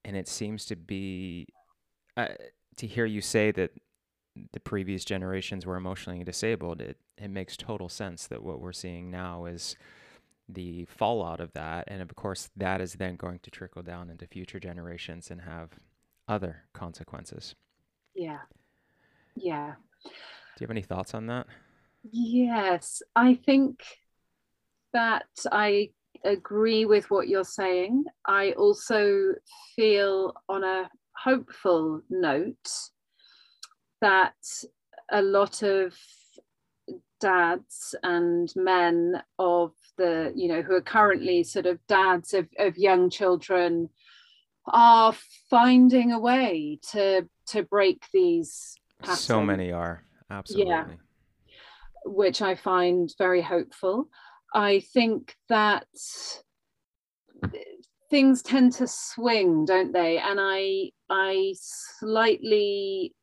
and it seems to be uh, to hear you say that the previous generations were emotionally disabled it it makes total sense that what we're seeing now is the fallout of that. And of course that is then going to trickle down into future generations and have other consequences. Yeah. Yeah. Do you have any thoughts on that yes i think that i agree with what you're saying. I also feel, on a hopeful note, that a lot of dads and men of the, you know, who are currently sort of dads of, of young children are finding a way to to break these patterns. So many are. Absolutely. Yeah. Which I find very hopeful. I think that things tend to swing, don't they? And I I slightly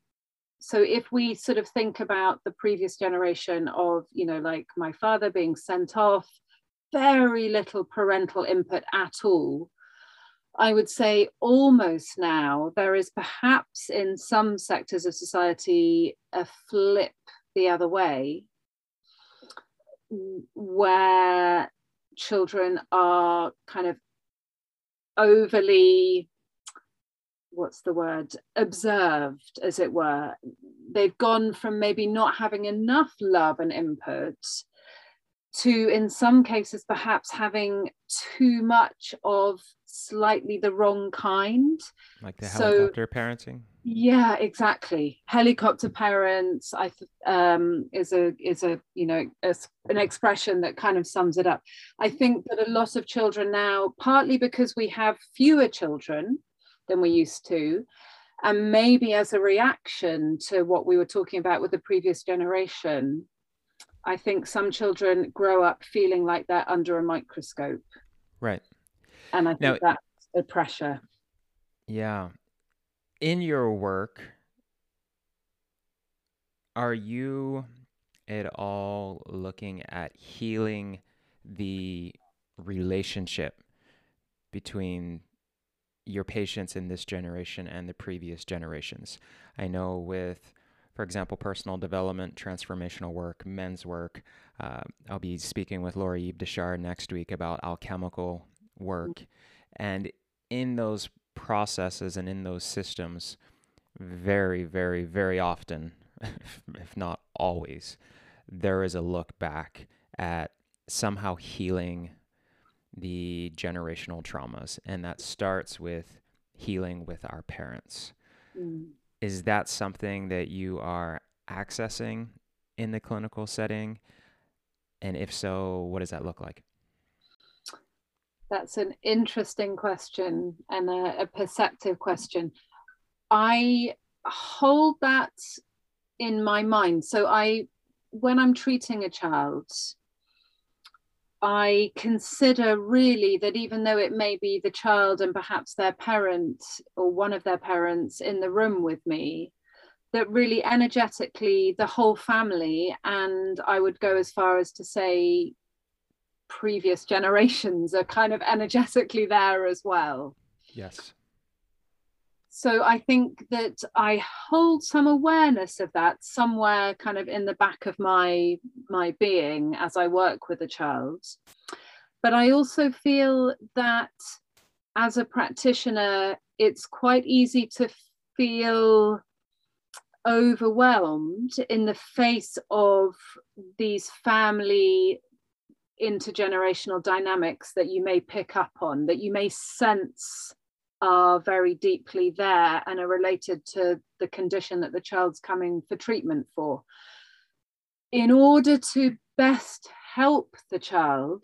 so if we sort of think about the previous generation of, you know, like my father being sent off, very little parental input at all. I would say almost now there is perhaps in some sectors of society a flip the other way where children are kind of overly what's the word? Observed as it were. They've gone from maybe not having enough love and input to in some cases perhaps having too much of slightly the wrong kind. Like the helicopter so, parenting? Yeah exactly. Helicopter parents i um is a is a you know a, an expression that kind of sums it up. I think that a lot of children now partly because we have fewer children than we used to and maybe as a reaction to what we were talking about with the previous generation I think some children grow up feeling like they're under a microscope. Right. And I think now, that's a pressure. Yeah. In your work, are you at all looking at healing the relationship between your patients in this generation and the previous generations? I know with for example, personal development, transformational work, men's work. Uh, I'll be speaking with Laura Eve Deshard next week about alchemical work. And in those processes and in those systems, very, very, very often, if not always, there is a look back at somehow healing the generational traumas. And that starts with healing with our parents. Mm is that something that you are accessing in the clinical setting? And if so, what does that look like? That's an interesting question and a, a perceptive question. I hold that in my mind. So I when I'm treating a child, I consider really that even though it may be the child and perhaps their parent or one of their parents in the room with me, that really energetically the whole family, and I would go as far as to say previous generations are kind of energetically there as well. Yes so i think that i hold some awareness of that somewhere kind of in the back of my my being as i work with a child. But i also feel that as a practitioner it's quite easy to feel overwhelmed in the face of these family intergenerational dynamics that you may pick up on that you may sense are very deeply there and are related to the condition that the child's coming for treatment for. In order to best help the child,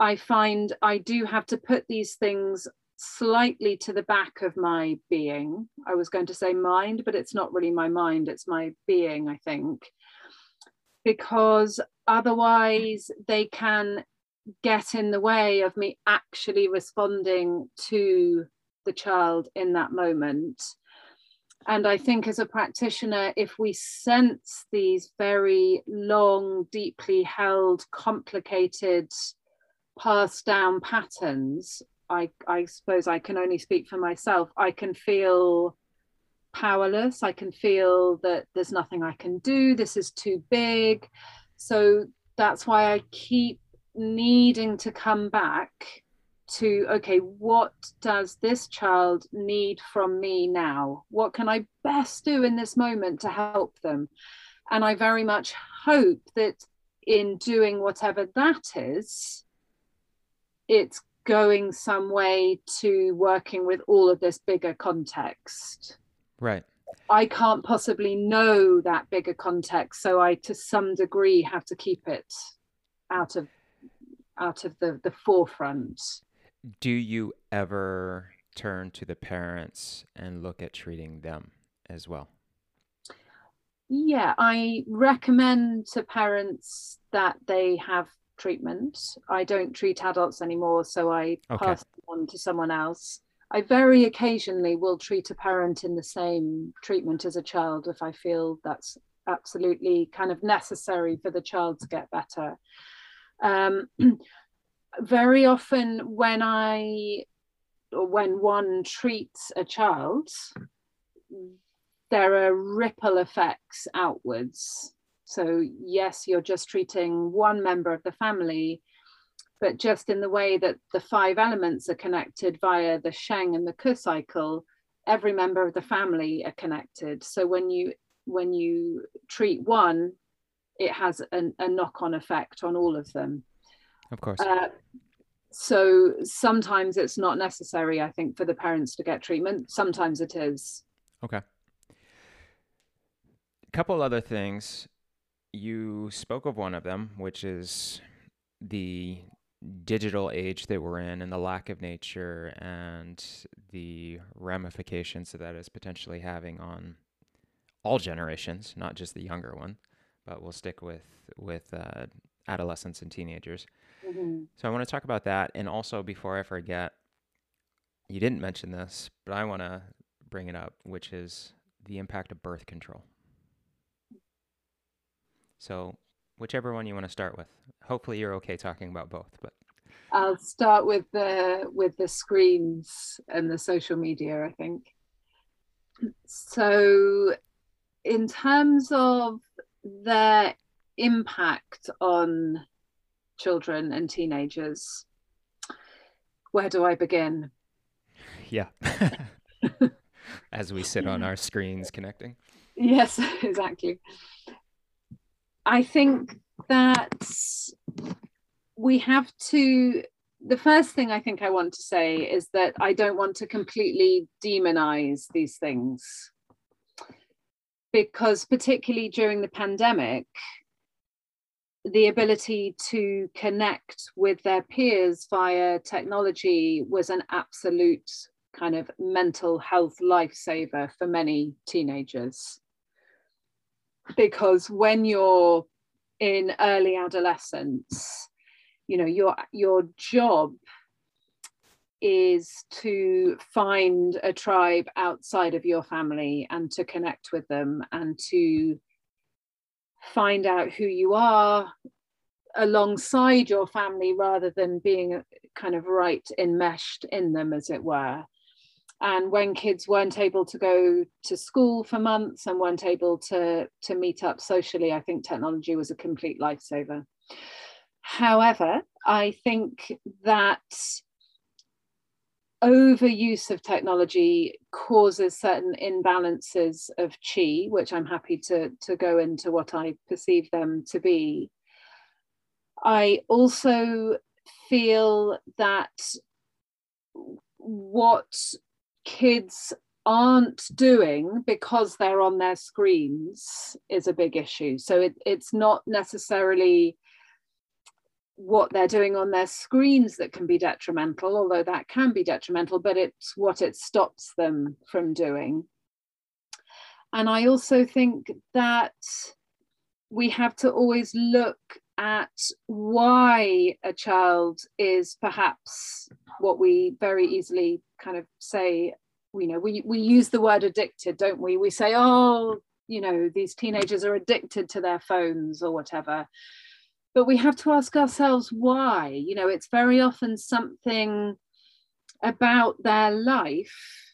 I find I do have to put these things slightly to the back of my being. I was going to say mind, but it's not really my mind, it's my being, I think. Because otherwise, they can get in the way of me actually responding to the child in that moment. And I think as a practitioner, if we sense these very long, deeply held, complicated, passed down patterns, I, I suppose I can only speak for myself. I can feel powerless. I can feel that there's nothing I can do. This is too big. So that's why I keep needing to come back to okay what does this child need from me now? What can i best do in this moment to help them? And i very much hope that in doing whatever that is it's going some way to working with all of this bigger context. Right. I can't possibly know that bigger context so i to some degree have to keep it out of out of the the forefront. Do you ever turn to the parents and look at treating them as well? Yeah i recommend to parents that they have treatment. I don't treat adults anymore so i okay. pass on to someone else. I very occasionally will treat a parent in the same treatment as a child if i feel that's absolutely kind of necessary for the child to get better um, very often when I when one treats a child, there are ripple effects outwards. So, yes, you're just treating one member of the family, but just in the way that the five elements are connected via the Sheng and the Ko cycle, every member of the family are connected. So when you when you treat one, it has an, a knock-on effect on all of them. Of course. Uh, so sometimes it's not necessary i think for the parents to get treatment. Sometimes it is. Okay. A couple other things. You spoke of one of them which is the digital age that we're in and the lack of nature and the ramifications that that is potentially having on all generations, not just the younger one, but we'll stick with with uh, adolescents and teenagers. Mm-hmm. So I want to talk about that, and also before I forget, you didn't mention this, but I want to bring it up, which is the impact of birth control. So whichever one you want to start with. Hopefully, you're okay talking about both, but I'll start with the with the screens and the social media. I think so. In terms of their impact on children and teenagers, where do I begin? Yeah. As we sit on our screens connecting. Yes, exactly. I think that we have to the first thing I think I want to say is that I don't want to completely demonize these things. Because, particularly during the pandemic, the ability to connect with their peers via technology was an absolute kind of mental health lifesaver for many teenagers. Because when you're in early adolescence you know your your job is to find a tribe outside of your family and to connect with them and to find out who you are alongside your family rather than being kind of right enmeshed in them as it were. And when kids weren't able to go to school for months and weren't able to to meet up socially i think technology was a complete lifesaver. However i think that overuse of technology causes certain imbalances of chi which i'm happy to to go into what i perceive them to be i also feel that what kids aren't doing because they're on their screens is a big issue. So it, it's not necessarily what they're doing on their screens that can be detrimental, although that can be detrimental, but it's what it stops them from doing. And I also think that we have to always look at why a child is perhaps what we very easily kind of say you know we we use the word addicted don't we we say oh you know these teenagers are addicted to their phones or whatever but we have to ask ourselves why you know it's very often something about their life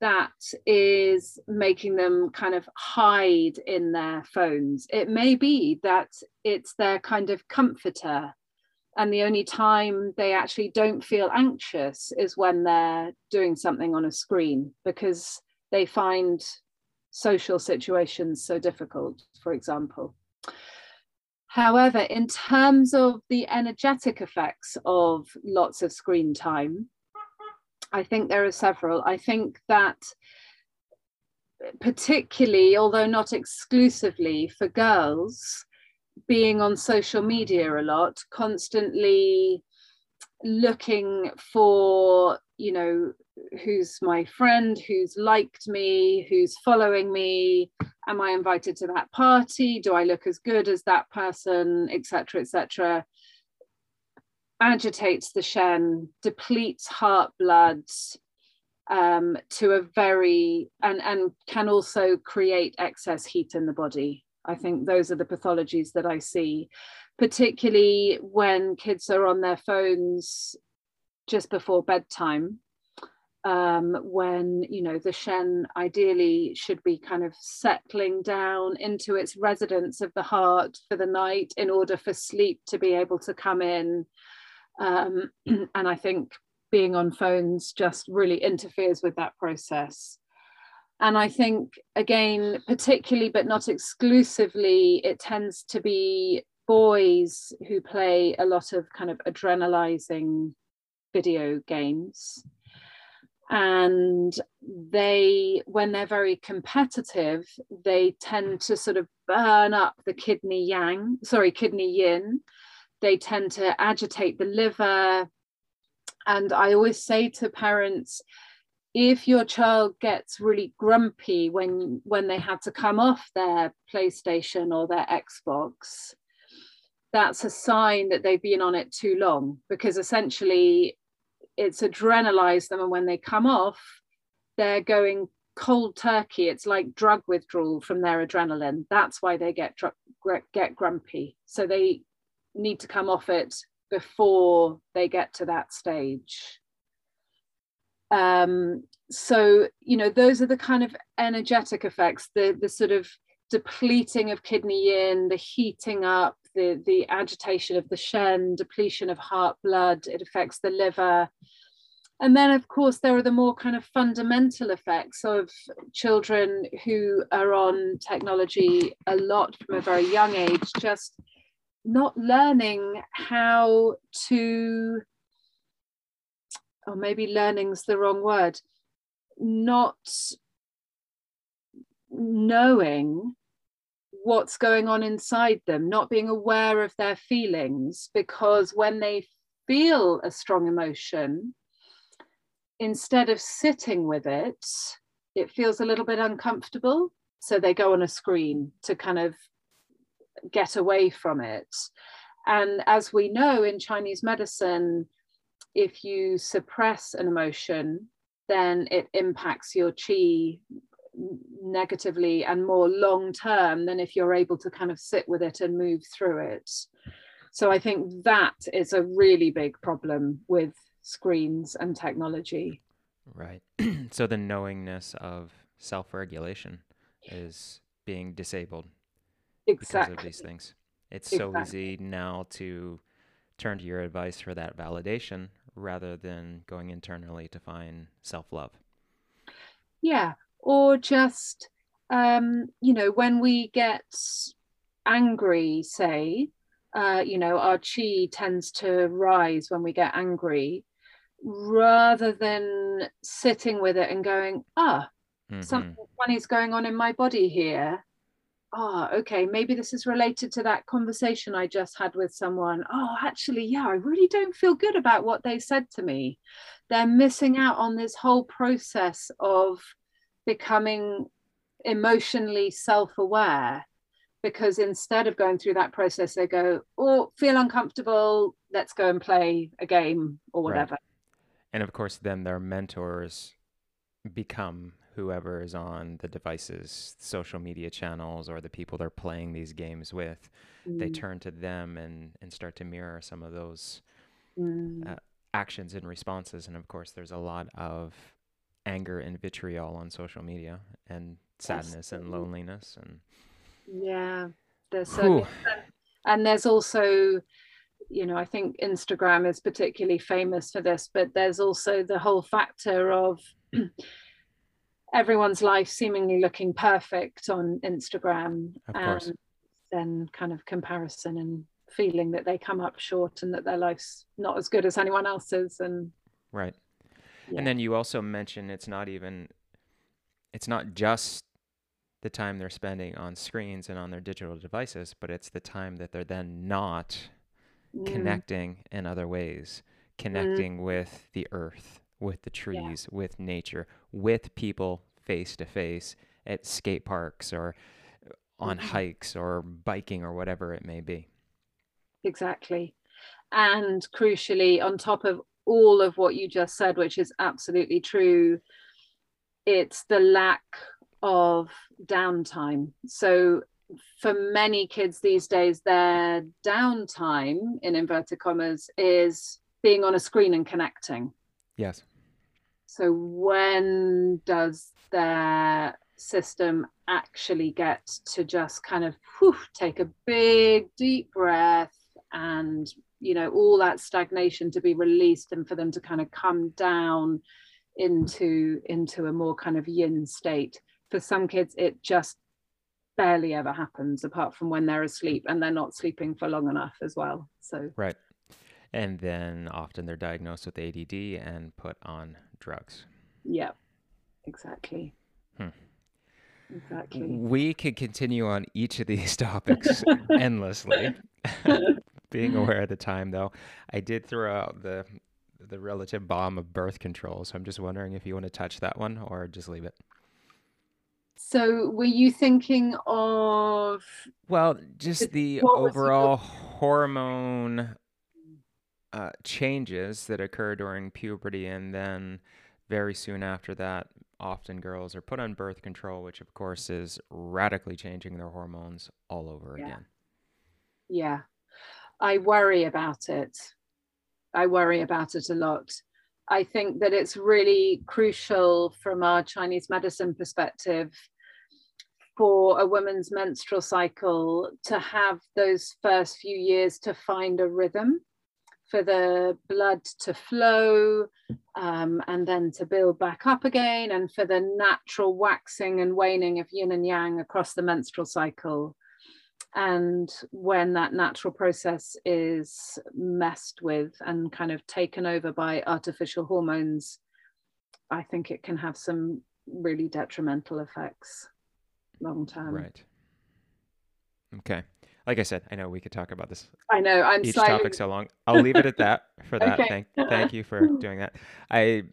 that is making them kind of hide in their phones. It may be that it's their kind of comforter. And the only time they actually don't feel anxious is when they're doing something on a screen because they find social situations so difficult, for example. However, in terms of the energetic effects of lots of screen time, I think there are several. I think that particularly, although not exclusively for girls, being on social media a lot, constantly looking for, you know, who's my friend, who's liked me, who's following me, am I invited to that party? Do I look as good as that person, etc., etc agitates the Shen, depletes heart blood um, to a very, and, and can also create excess heat in the body. I think those are the pathologies that I see, particularly when kids are on their phones just before bedtime. Um, when you know the Shen ideally should be kind of settling down into its residence of the heart for the night in order for sleep to be able to come in um, and I think being on phones just really interferes with that process. and I think, again, particularly but not exclusively, it tends to be boys who play a lot of kind of adrenalizing video games. And they, when they're very competitive, they tend to sort of burn up the kidney yang, sorry, kidney yin. They tend to agitate the liver. And I always say to parents, if your child gets really grumpy when when they had to come off their PlayStation or their Xbox, that's a sign that they've been on it too long because essentially it's adrenalized them and when they come off they're going cold turkey. It's like drug withdrawal from their adrenaline. That's why they get get grumpy. So they need to come off it before they get to that stage. Um, so you know those are the kind of energetic effects the the sort of depleting of kidney yin the heating up the the agitation of the shen depletion of heart blood it affects the liver. And then of course there are the more kind of fundamental effects of children who are on technology a lot from a very young age just not learning how to or maybe learning's the wrong word, not knowing what's going on inside them, not being aware of their feelings, because when they feel a strong emotion, instead of sitting with it, it feels a little bit uncomfortable. So they go on a screen to kind of get away from it. And as we know in Chinese medicine, if you suppress an emotion, then it impacts your chi negatively and more long term than if you're able to kind of sit with it and move through it. So I think that is a really big problem with screens and technology. Right. so the knowingness of self regulation is being disabled exactly. because of these things. It's exactly. so easy now to turn to your advice for that validation rather than going internally to find self love. Yeah, or just, um, you know, when we get angry, say, uh, you know, our chi tends to rise when we get angry, rather than sitting with it and going, ah, mm-hmm. something funny is going on in my body here oh, okay, maybe this is related to that conversation I just had with someone. Oh, actually, yeah, I really don't feel good about what they said to me. They're missing out on this whole process of becoming emotionally self aware because instead of going through that process, they go, oh, feel uncomfortable, let's go and play a game or whatever. Right. And of course, then their mentors become whoever is on the devices, social media channels, or the people they're playing these games with, mm. they turn to them and, and start to mirror some of those mm. uh, actions and responses. And of course, there's a lot of anger and vitriol on social media, and sadness and loneliness, and yeah, there's so and there's also you know i think instagram is particularly famous for this but there's also the whole factor of everyone's life seemingly looking perfect on Instagram of and then kind of comparison and feeling that they come up short and that their life's not as good as anyone else's and right yeah. and then you also mention it's not even it's not just the time they're spending on screens and on their digital devices but it's the time that they're then not mm. connecting in other ways connecting mm. with the earth with the trees, yeah. with nature, with people face to face at skate parks or on mm-hmm. hikes or biking or whatever it may be. Exactly. And crucially, on top of all of what you just said, which is absolutely true, it's the lack of downtime. So, for many kids these days, their downtime, in inverted commas, is being on a screen and connecting. Yes. So when does their system actually get to just kind of whew, take a big deep breath and you know all that stagnation to be released and for them to kind of come down into into a more kind of yin state. For some kids it just barely ever happens apart from when they're asleep and they're not sleeping for long enough as well. So right. And then often they're diagnosed with ADD and put on drugs. Yeah exactly. Hmm. exactly. We could continue on each of these topics endlessly. Being aware at the time, though, I did throw out the the relative bomb of birth control. So I'm just wondering if you want to touch that one or just leave it. so were you thinking of Well, just the what was your- overall hormone uh, changes that occur during puberty, and then very soon after that, often girls are put on birth control, which of course is radically changing their hormones all over Yeah. again. yeah i worry about it. I worry about it a lot. I think that it's really crucial from our chinese medicine perspective for a woman's menstrual cycle to have those first few years to find a rhythm for the blood to flow um, and then to build back up again and for the natural waxing and waning of yin and yang across the menstrual cycle and when that natural process is messed with and kind of taken over by artificial hormones i think it can have some really detrimental effects long term Right. Okay. Like I said, I know we could talk about this i know i'm each slightly topic so long. I'll leave it at that for that. Okay. Thank thank you for doing that. I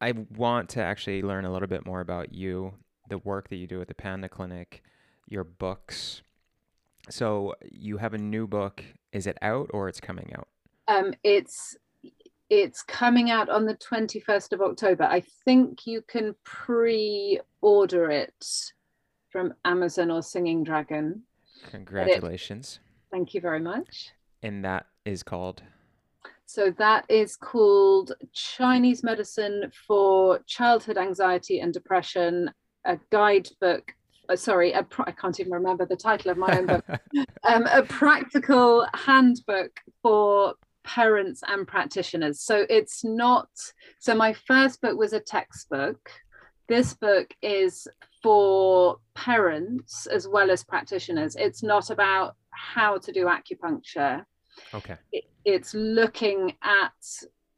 I want to actually learn a little bit more about you, the work that you do at the Panda Clinic, your books. So you have a new book. Is it out or it's coming out? um, it's it's coming out on the 21st of october i think you can pre-order it from amazon or singing dragon Congratulations. thank you very much And that is called So that is called Chinese Medicine for Childhood Anxiety and Depression, a guidebook. Uh, sorry, a I can't even remember the title of my own book. Um, a practical handbook for parents and practitioners. So it's not. So my first book was a textbook. This book is for parents as well as practitioners. It's not about how to do acupuncture Okay. it- it's looking at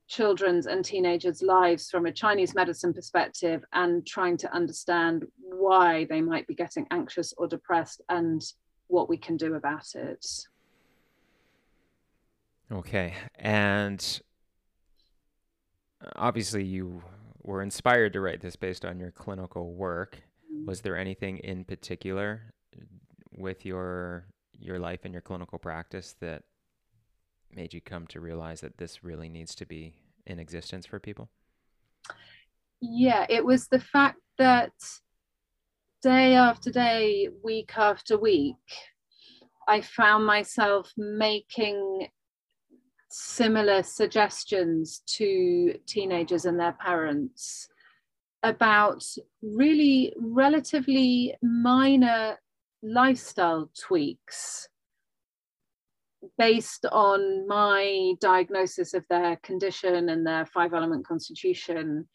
children's and teenagers' lives from a Chinese medicine perspective and trying to understand why they might be getting anxious or depressed and what we can do about it. Okay. And obviously, you were inspired to write this based on your clinical work. Mm-hmm. Was there anything in particular with your your life and your clinical practice that made you come to realize that this really needs to be in existence for people? Yeah, it was the fact that day after day, week after week, I found myself making similar suggestions to teenagers and their parents about really relatively minor lifestyle tweaks based on my diagnosis of their condition and their five element constitution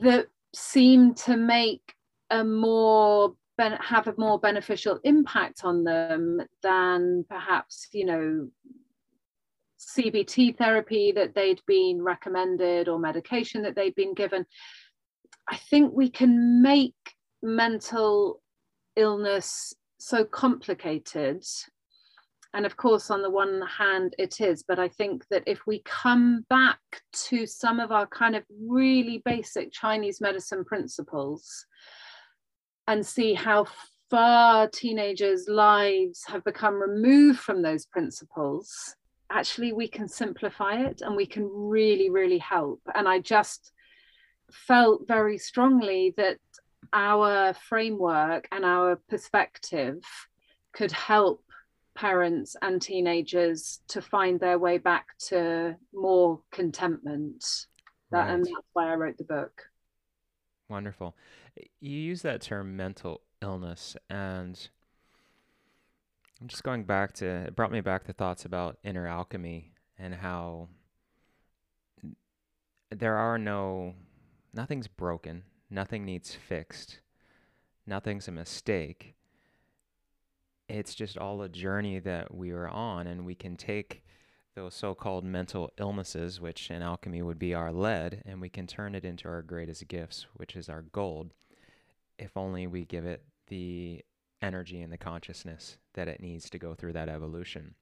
that seem to make a more have a more beneficial impact on them than perhaps you know CBT therapy that they'd been recommended or medication that they'd been given. I think we can make mental illness so complicated. And of course, on the one hand, it is. But I think that if we come back to some of our kind of really basic Chinese medicine principles and see how far teenagers' lives have become removed from those principles, actually we can simplify it and we can really really help and i just felt very strongly that our framework and our perspective could help parents and teenagers to find their way back to more contentment that, and that's why i wrote the book Wonderful. You use that term mental illness, and I'm just going back to it brought me back to thoughts about inner alchemy and how there are no nothing's broken, nothing needs fixed, nothing's a mistake. It's just all a journey that we are on, and we can take those so called mental illnesses, which in alchemy would be our lead, and we can turn it into our greatest gifts, which is our gold, if only we give it the energy and the consciousness that it needs to go through that evolution.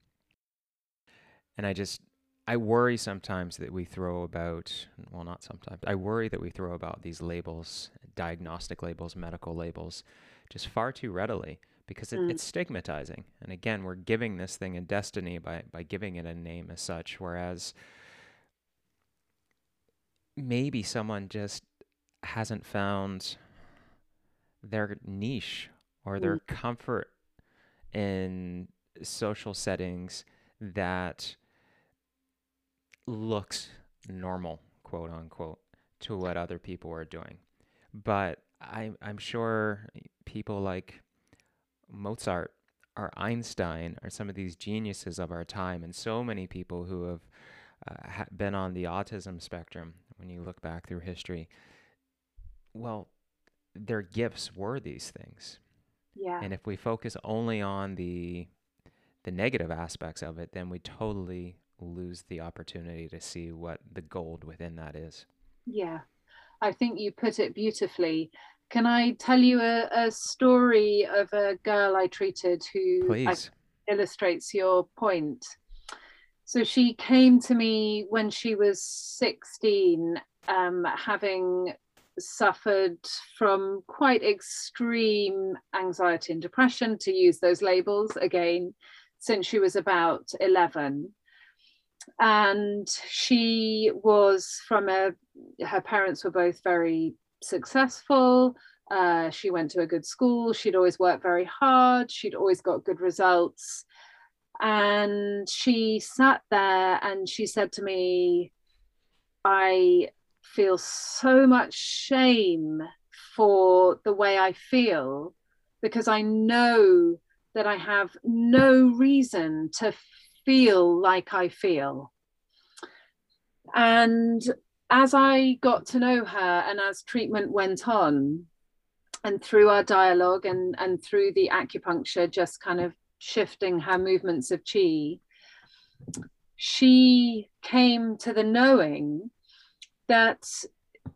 And I just, I worry sometimes that we throw about, well, not sometimes, I worry that we throw about these labels, diagnostic labels, medical labels, just far too readily because it, mm. it's stigmatizing. And again, we're giving this thing a destiny by, by giving it a name as such, whereas maybe someone just hasn't found their niche or their mm. comfort in social settings that looks normal, quote unquote, to what other people are doing. But I, I'm sure people like Mozart or Einstein or some of these geniuses of our time, and so many people who have uh, ha- been on the autism spectrum when you look back through history. Well, their gifts were these things. Yeah. And if we focus only on the the negative aspects of it, then we totally lose the opportunity to see what the gold within that is. Yeah. I think you put it beautifully. Can I tell you a, a story of a girl I treated who illustrates your point? So she came to me when she was 16, um, having suffered from quite extreme anxiety and depression, to use those labels again, since she was about 11. And she was from a, her parents were both very successful. Uh, she went to a good school. She'd always worked very hard. She'd always got good results. And she sat there and she said to me, I feel so much shame for the way I feel because I know that I have no reason to feel like I feel. And as I got to know her and as treatment went on, and through our dialogue and, and through the acupuncture, just kind of shifting her movements of chi, she came to the knowing that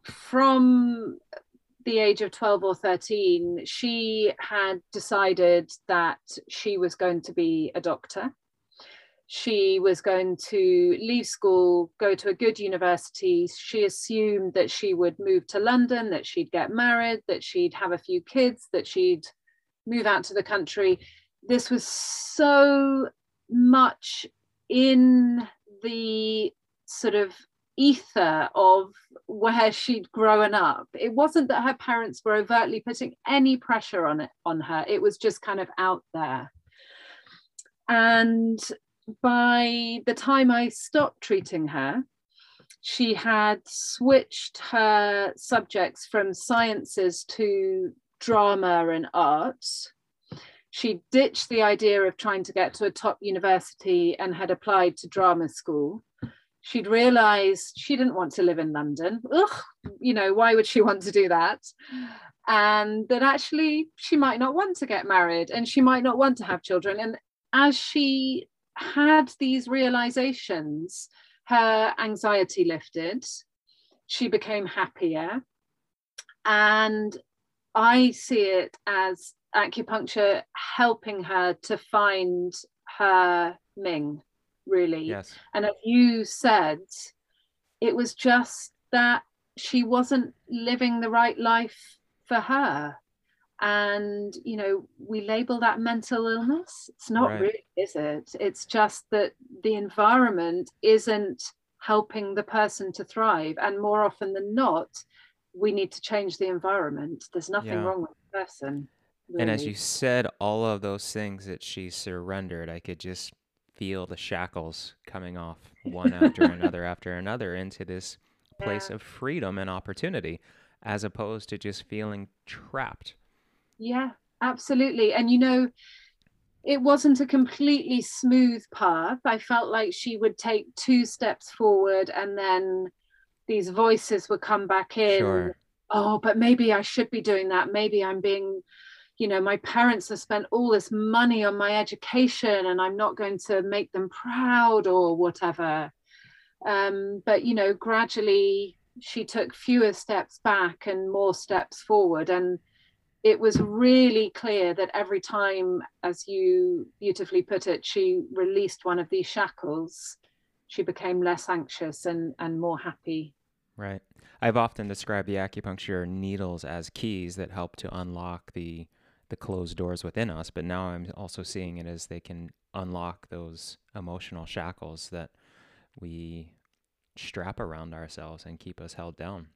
from the age of 12 or 13, she had decided that she was going to be a doctor. She was going to leave school, go to a good university. She assumed that she would move to London, that she'd get married, that she'd have a few kids, that she'd move out to the country. This was so much in the sort of ether of where she'd grown up. It wasn't that her parents were overtly putting any pressure on it on her. It was just kind of out there. And by the time I stopped treating her, she had switched her subjects from sciences to drama and arts. She ditched the idea of trying to get to a top university and had applied to drama school she'd realized she didn't want to live in London. Ugh, you know, why would she want to do that? And that actually she might not want to get married and she might not want to have children. And as she had these realizations, her anxiety lifted, she became happier. And I see it as acupuncture helping her to find her Ming really. Yes. And as you said, it was just that she wasn't living the right life for her. And, you know, we label that mental illness. It's not right. really, is it? It's just that the environment isn't helping the person to thrive. And more often than not, we need to change the environment. There's nothing yeah. wrong with the person. Really. And as you said, all of those things that she surrendered, I could just feel the shackles coming off one after another after another into this place yeah. of freedom and opportunity as opposed to just feeling trapped. Yeah, absolutely. And you know, it wasn't a completely smooth path. I felt like she would take two steps forward and then these voices would come back in Sure. oh but maybe i should be doing that maybe i'm being you know my parents have spent all this money on my education and i'm not going to make them proud or whatever um, but you know gradually she took fewer steps back and more steps forward and it was really clear that every time as you beautifully put it she released one of these shackles she became less anxious and and more happy Right. I've often described the acupuncture needles as keys that help to unlock the the closed doors within us, but now I'm also seeing it as they can unlock those emotional shackles that we strap around ourselves and keep us held down.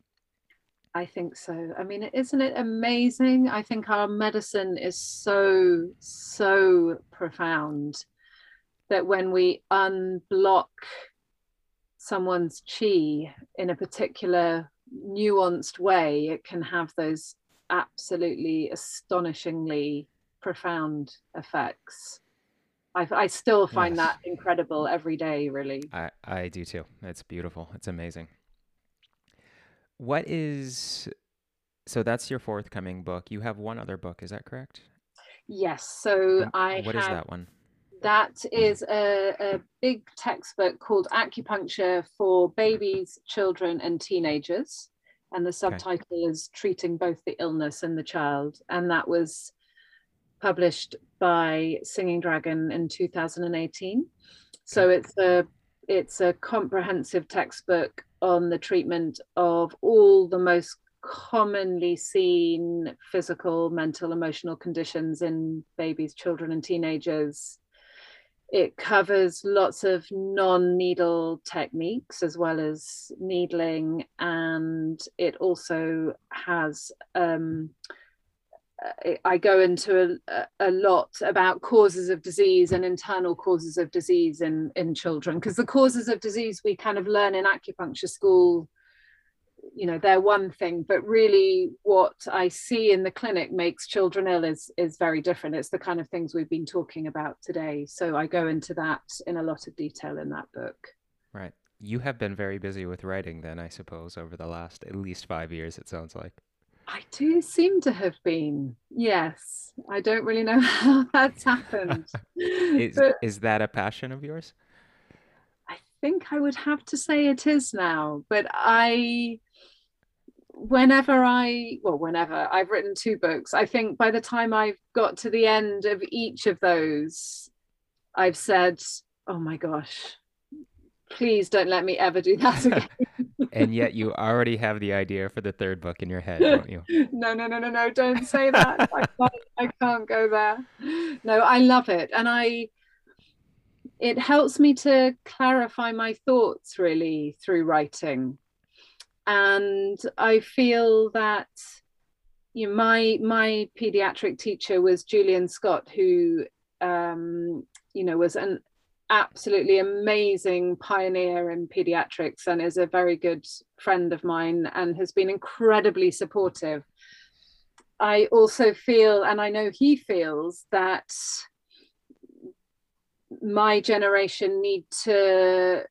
I think so. I mean, isn't it amazing? I think our medicine is so, so profound that when we unblock someone's chi in a particular nuanced way, it can have those absolutely astonishingly profound effects. I, I still find Yes. that incredible every day, really. I, I do too. It's beautiful. It's amazing. What is so that's your forthcoming book. You have one other book, is that correct? Yes. So I what have is that one? That mm-hmm. is a, a big textbook called Acupuncture for Babies, Children, and Teenagers. And the subtitle is Treating Both the Illness and the Child. And that was published by Singing Dragon in 2018. So it's a it's a comprehensive textbook on the treatment of all the most commonly seen physical, mental, emotional conditions in babies, children, and teenagers. It covers lots of non needle techniques as well as needling, and it also has. Um, I- go into a, a lot about causes of disease and internal causes of disease in, in children because the causes of disease we kind of learn in acupuncture school you know they're one thing but really what i see in the clinic makes children ill is is very different it's the kind of things we've been talking about today so i go into that in a lot of detail in that book Right. You have been very busy with writing then, I suppose, over the last at least five years, it sounds like. I do seem to have been yes i don't really know how that's happened Is but is that a passion of yours? I think I would have to say it is now, but I, whenever I, well, whenever I've written two books, I think by the time I've got to the end of each of those, I've said, oh my gosh, please don't let me ever do that again. And yet you already have the idea for the third book in your head, don't you? no, no, no, no, no, don't say that. I can't, I can't go there. No, I love it. And I, it helps me to clarify my thoughts really through writing. And I feel that you know, my my pediatric teacher was Julian Scott, who um, you know was an absolutely amazing pioneer in pediatrics and is a very good friend of mine and has been incredibly supportive. I also feel, and I know he feels, that my generation need to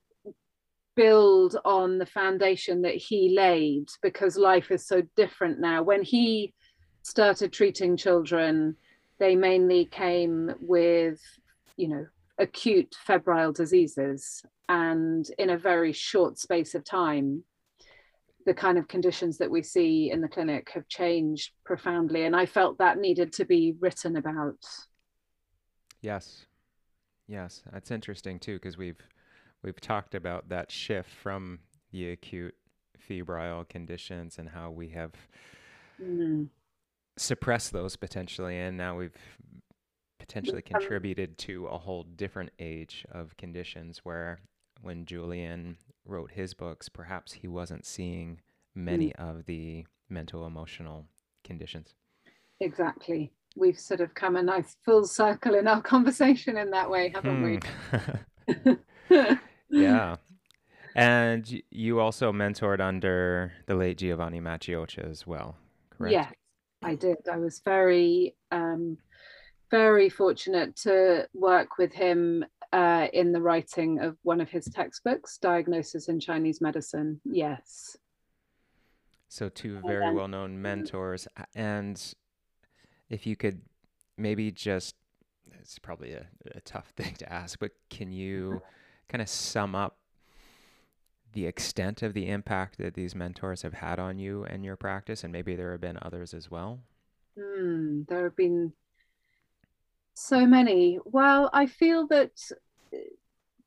build on the foundation that he laid because life is so different now. When he started treating children, they mainly came with, you know, acute febrile diseases. And in a very short space of time, the kind of conditions that we see in the clinic have changed profoundly. And I felt that needed to be written about. Yes. Yes, that's interesting too, because we've we've talked about that shift from the acute febrile conditions and how we have Mm. suppressed those potentially, and now we've potentially contributed to a whole different age of conditions where when Julian wrote his books, perhaps he wasn't seeing many of the mental emotional conditions. Exactly. We've sort of come a nice full circle in our conversation in that way, haven't Hmm. we? yeah. And you also mentored under the late Giovanni Maciocia as well, correct? Yes, I did. I was very, um, very fortunate to work with him uh, in the writing of one of his textbooks, Diagnosis in Chinese Medicine. Yes. So, two very well known mentors. And if you could maybe just, it's probably a, a tough thing to ask, but can you kind of sum up the extent of the impact that these mentors have had on you and your practice? And maybe there have been others as well? Mm, there have been so many. Well, I feel that uh,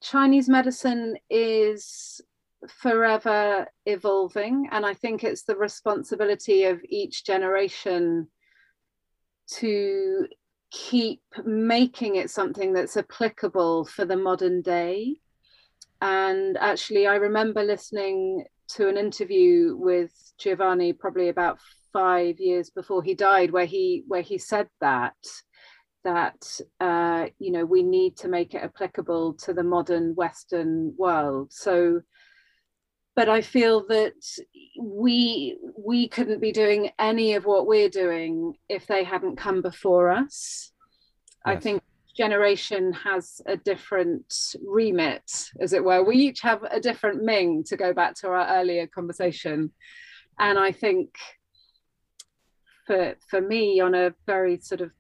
Chinese medicine is forever evolving, and I think it's the responsibility of each generation to keep making it something that's applicable for the modern day. And actually, I remember listening to an interview with Giovanni probably about five years before he died, where he where he said that that uh, you know we need to make it applicable to the modern Western world. So, but I feel that we we couldn't be doing any of what we're doing if they hadn't come before us. Yes. I think generation has a different remit, as it were. We each have a different Ming to go back to our earlier conversation. And I think for for me on a very sort of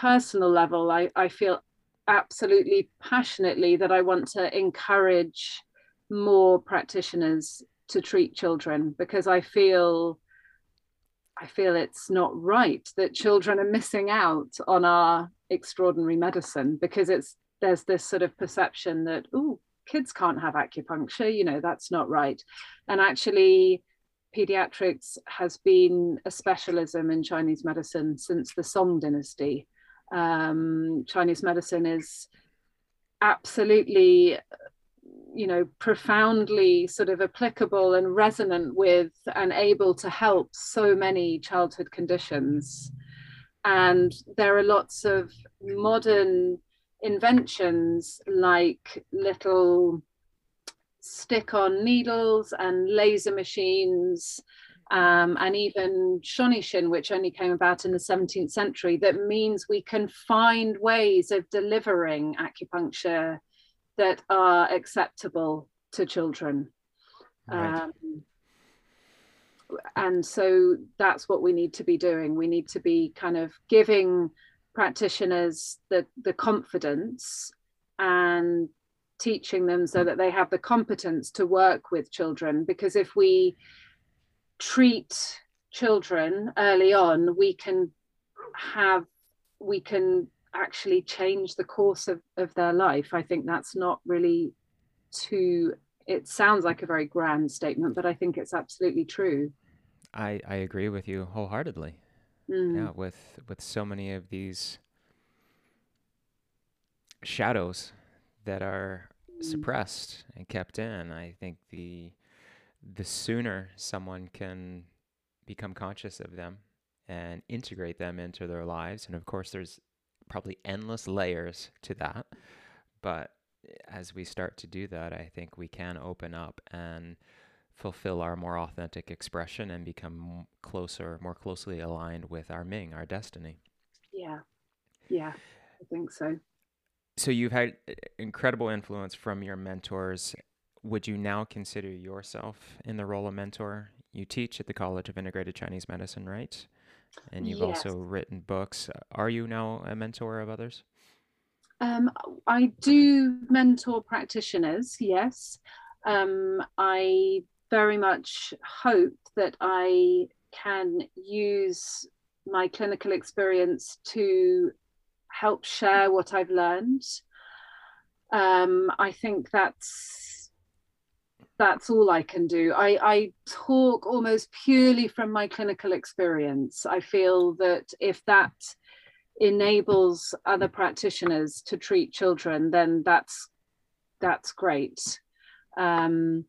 personal level, I, I feel absolutely passionately that I want to encourage more practitioners to treat children because I feel I feel it's not right that children are missing out on our extraordinary medicine because it's there's this sort of perception that oh kids can't have acupuncture you know that's not right. And actually pediatrics has been a specialism in Chinese medicine since the Song dynasty um, Chinese medicine is absolutely you know profoundly sort of applicable and resonant with and able to help so many childhood conditions. And there are lots of modern inventions like little stick on needles and laser machines um, and even Shonishin, which only came about in the 17th century, that means we can find ways of delivering acupuncture that are acceptable to children. Right. Um, and so that's what we need to be doing. We need to be kind of giving practitioners the, the confidence and teaching them so that they have the competence to work with children. Because if we treat children early on, we can have, we can actually change the course of, of their life. I think that's not really too, it sounds like a very grand statement, but I think it's absolutely true. I, I agree with you wholeheartedly. Mm. Yeah, with with so many of these shadows that are mm. suppressed and kept in, I think the the sooner someone can become conscious of them and integrate them into their lives. And of course, there's probably endless layers to that. But as we start to do that, I think we can open up and fulfill our more authentic expression and become closer, more closely aligned with our Ming, our destiny. Yeah. Yeah, I think so. So you've had uh, incredible influence from your mentors would you now consider yourself in the role of mentor? You teach at the College of Integrated Chinese Medicine, right? And you've yes. also written books. Are you now a mentor of others? Um, I do mentor practitioners, yes. Um, I very much hope that I can use my clinical experience to help share what I've learned. Um, I think that's that's all I can do. I, I talk almost purely from my clinical experience. I feel that if that enables other practitioners to treat children, then that's that's great. Um,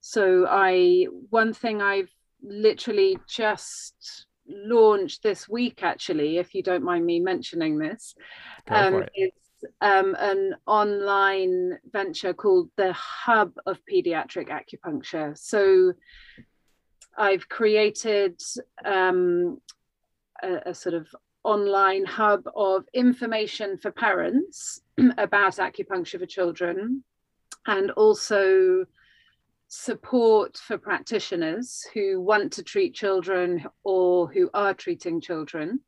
so I one thing I've literally just launched this week, actually, if you don't mind me mentioning this, um, is um, an online venture called the Hub of Pediatric Acupuncture. So I've created um, a, a, sort of online hub of information for parents about acupuncture for children and also support for practitioners who want to treat children or who are treating children.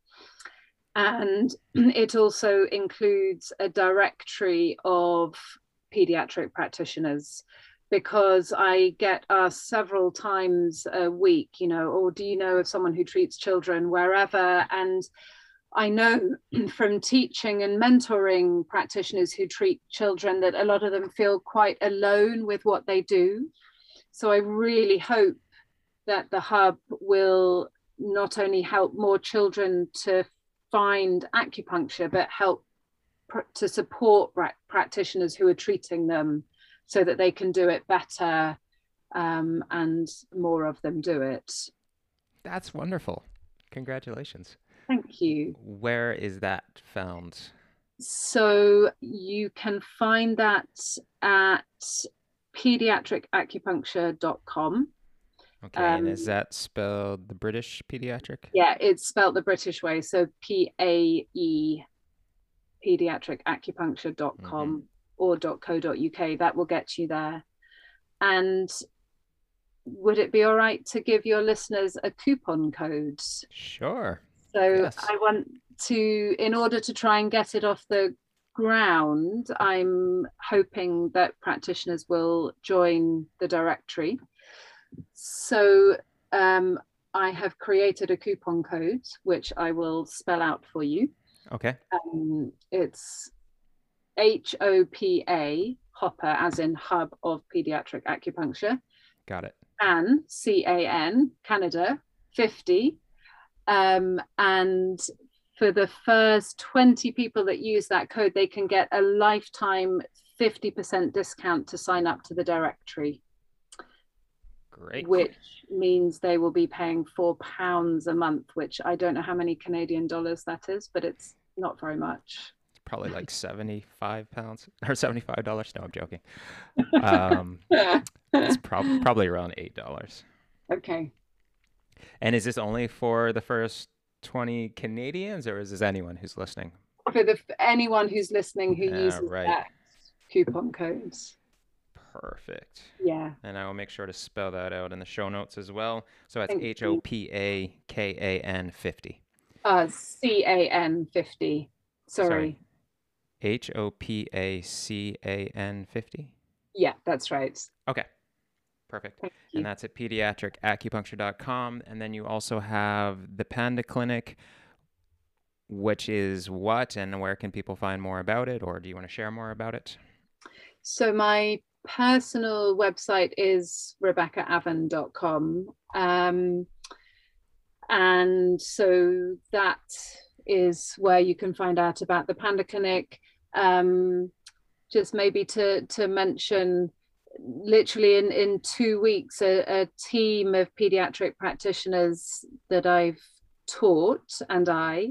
And it also includes a directory of pediatric practitioners because I get asked several times a week, you know, or do you know of someone who treats children wherever? And I know from teaching and mentoring practitioners who treat children that a lot of them feel quite alone with what they do. So I really hope that the hub will not only help more children to find acupuncture, but help pr- to support practitioners who are treating them so that they can do it better um, and more of them do it. That's wonderful. Congratulations. Thank you. Where is that found? So you can find that at pediatricacupuncture.com. Okay, um, and is um, that spelled the British pediatric? Yeah, it's spelled the British way. So P A E pediatricacupuncture.com mm-hmm. or .co.uk. That will get you there. And would it be all right to give your listeners a coupon code? Sure. So yes. I want to, in order to try and get it off the ground, I'm hoping that practitioners will join the directory. So um, I have created a coupon code, which I will spell out for you. Okay. Um, it's H O P A, Hopper, as in Hub of Pediatric Acupuncture. Got it. And C A N, Canada, 50. Um, and for the first 20 people that use that code, they can get a lifetime 50% discount to sign up to the directory. Great. Which means they will be paying four pounds a month, which I don't know how many Canadian dollars that is, but it's not very much. It's probably like 75 pounds or $75. No, I'm joking. Um, it's prob- probably around $8. Okay. And is this only for the first 20 Canadians or is this anyone who's listening? For the anyone who's listening who yeah, uses right. that coupon codes. Perfect. Yeah. And I will make sure to spell that out in the show notes as well. So it's H O P A K A N 50. Uh, C A N 50. Sorry. H O P A C A N 50? Yeah, that's right. Okay. Perfect. And that's at pediatricacupuncture.com. And then you also have the Panda Clinic, which is what and where can people find more about it? Or do you want to share more about it? So, my personal website is rebeccaavern.com. Um, and so that is where you can find out about the Panda Clinic. Um, just maybe to, to mention literally in, in two weeks, a, a team of pediatric practitioners that I've taught and I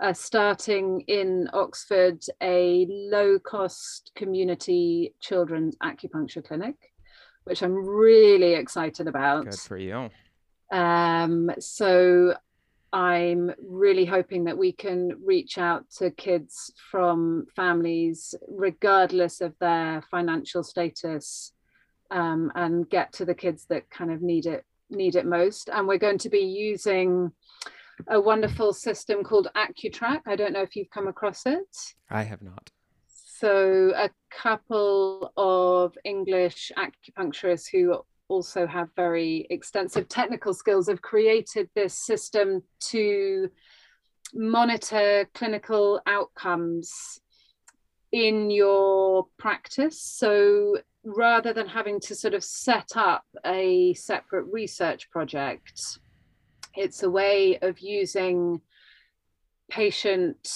are starting in Oxford a low cost community children's acupuncture clinic, which I'm really excited about. Good for you. Um, so I'm really hoping that we can reach out to kids from families, regardless of their financial status, um, and get to the kids that kind of need it need it most. And we're going to be using a wonderful system called AcuTrack. I don't know if you've come across it. I have not. So a couple of English acupuncturists who also have very extensive technical skills have created this system to monitor clinical outcomes in your practice. So rather than having to sort of set up a separate research project, it's a way of using patient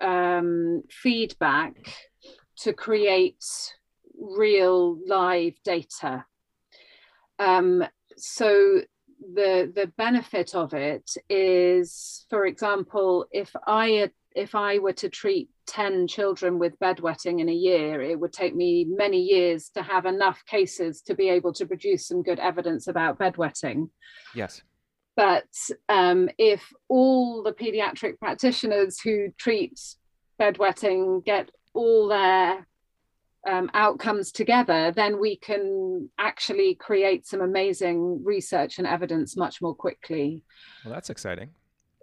um, feedback to create real live data. Um, so the the benefit of it is, for example, if I if I were to treat 10 children with bedwetting in a year, it would take me many years to have enough cases to be able to produce some good evidence about bedwetting. Yes. But um, if all the pediatric practitioners who treat bedwetting get all their um, outcomes together, then we can actually create some amazing research and evidence much more quickly. Well, that's exciting.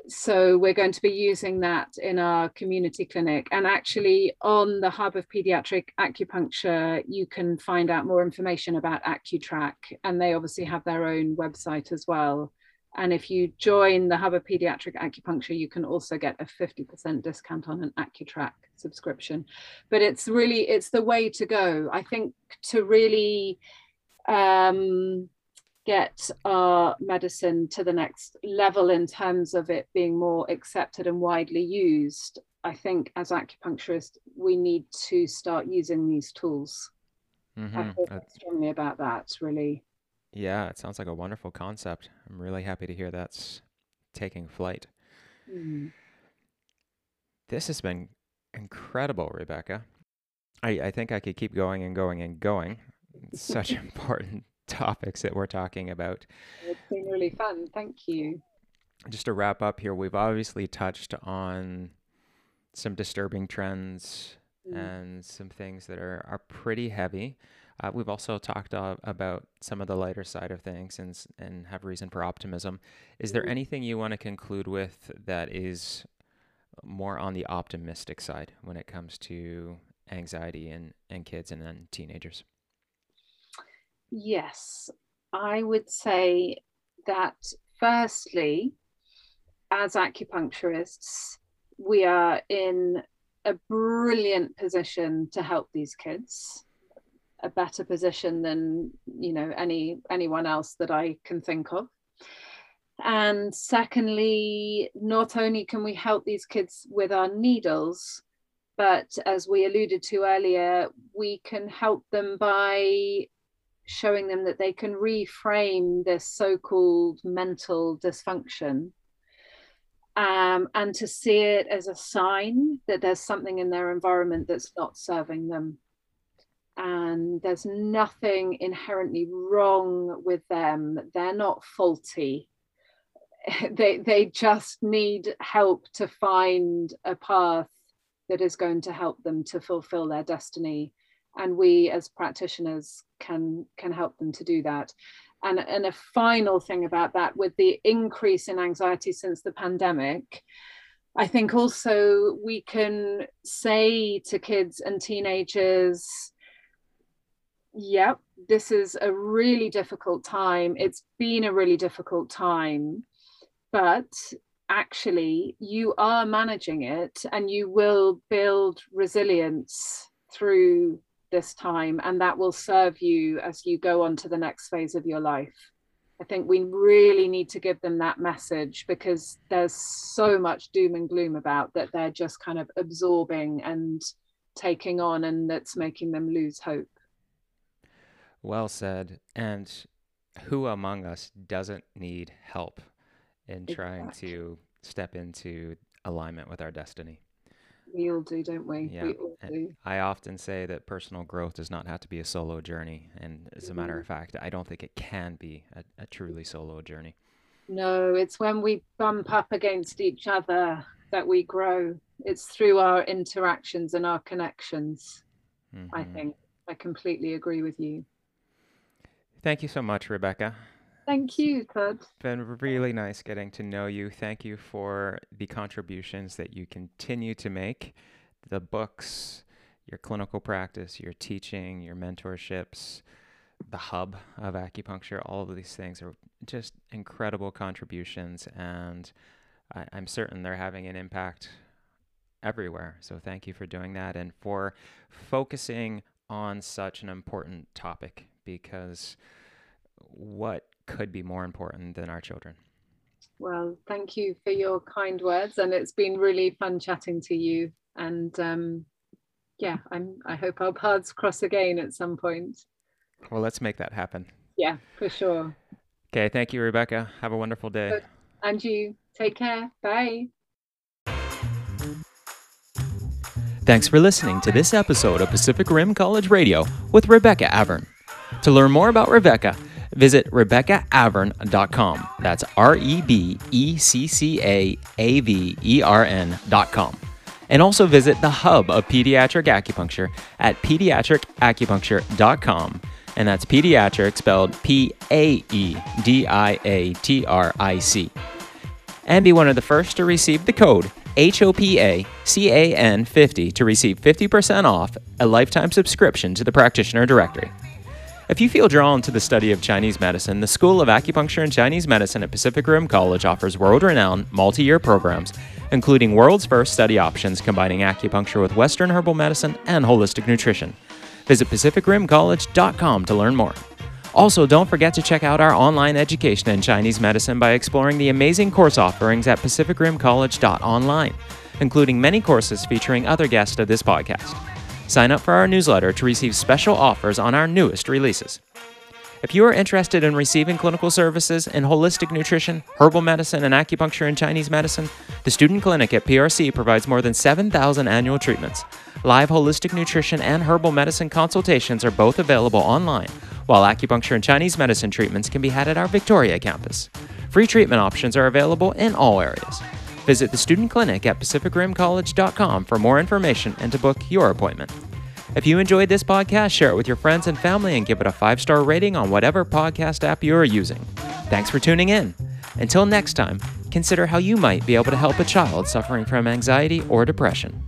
So, we're going to be using that in our community clinic. And actually, on the Hub of Pediatric Acupuncture, you can find out more information about AcuTrack. And they obviously have their own website as well. And if you join the Hub of Pediatric Acupuncture, you can also get a 50% discount on an AcuTrack subscription. But it's really, it's the way to go. I think to really um, get our medicine to the next level in terms of it being more accepted and widely used, I think as acupuncturists, we need to start using these tools. Mm-hmm. I feel strongly about that, really. Yeah, it sounds like a wonderful concept. I'm really happy to hear that's taking flight. Mm. This has been incredible, Rebecca. I, I think I could keep going and going and going. It's such important topics that we're talking about. It's been really fun. Thank you. Just to wrap up here, we've obviously touched on some disturbing trends mm. and some things that are, are pretty heavy. Uh, we've also talked uh, about some of the lighter side of things and and have reason for optimism. Is there mm-hmm. anything you want to conclude with that is more on the optimistic side when it comes to anxiety in, in kids and then teenagers? Yes, I would say that firstly, as acupuncturists, we are in a brilliant position to help these kids a better position than you know any anyone else that I can think of. And secondly, not only can we help these kids with our needles, but as we alluded to earlier, we can help them by showing them that they can reframe this so called mental dysfunction um, and to see it as a sign that there's something in their environment that's not serving them and there's nothing inherently wrong with them. They're not faulty. they they just need help to find a path that is going to help them to fulfill their destiny and we as practitioners can can help them to do that and and a final thing about that with the increase in anxiety since the pandemic i think also we can say to kids and teenagers yep, this is a really difficult time. It's been a really difficult time, but actually, you are managing it and you will build resilience through this time, and that will serve you as you go on to the next phase of your life. I think we really need to give them that message because there's so much doom and gloom about that they're just kind of absorbing and taking on, and that's making them lose hope. Well said. And who among us doesn't need help in trying exactly. to step into alignment with our destiny? We all do, don't we? Yeah. We all do. I often say that personal growth does not have to be a solo journey. And as a matter of mm-hmm. fact, I don't think it can be a, a truly solo journey. No, it's when we bump up against each other that we grow. It's through our interactions and our connections, mm-hmm. I think. I completely agree with you. Thank you so much, Rebecca. Thank you, Todd. It's been really nice getting to know you. Thank you for the contributions that you continue to make. The books, your clinical practice, your teaching, your mentorships, the hub of acupuncture, all of these things are just incredible contributions. And I, am certain they're having an impact everywhere. So thank you for doing that and for focusing on such an important topic because what could be more important than our children? Well, thank you for your kind words, and it's been really fun chatting to you. And um, yeah, I'm. I hope our paths cross again at some point. Well, let's make that happen. Yeah, for sure. Okay, thank you, Rebecca. Have a wonderful day. And you. Take care. Bye. Thanks for listening to this episode of Pacific Rim College Radio with Rebecca Avern. To learn more about Rebecca, visit RebeccaAvern.com. That's R E B E C C A A V E R N.com. And also visit the hub of pediatric acupuncture at pediatricacupuncture.com. And that's pediatric spelled P A E D I A T R I C. And be one of the first to receive the code HOPACAN50 to receive 50% off a lifetime subscription to the practitioner directory. If you feel drawn to the study of Chinese medicine, the School of Acupuncture and Chinese Medicine at Pacific Rim College offers world renowned multi year programs, including world's first study options combining acupuncture with Western herbal medicine and holistic nutrition. Visit PacificRimCollege.com to learn more. Also, don't forget to check out our online education in Chinese medicine by exploring the amazing course offerings at PacificRimCollege.online, including many courses featuring other guests of this podcast. Sign up for our newsletter to receive special offers on our newest releases. If you are interested in receiving clinical services in holistic nutrition, herbal medicine, and acupuncture in Chinese medicine, the Student Clinic at PRC provides more than 7,000 annual treatments. Live holistic nutrition and herbal medicine consultations are both available online, while acupuncture and Chinese medicine treatments can be had at our Victoria campus. Free treatment options are available in all areas. Visit the Student Clinic at PacificRimCollege.com for more information and to book your appointment. If you enjoyed this podcast, share it with your friends and family and give it a five star rating on whatever podcast app you are using. Thanks for tuning in. Until next time, consider how you might be able to help a child suffering from anxiety or depression.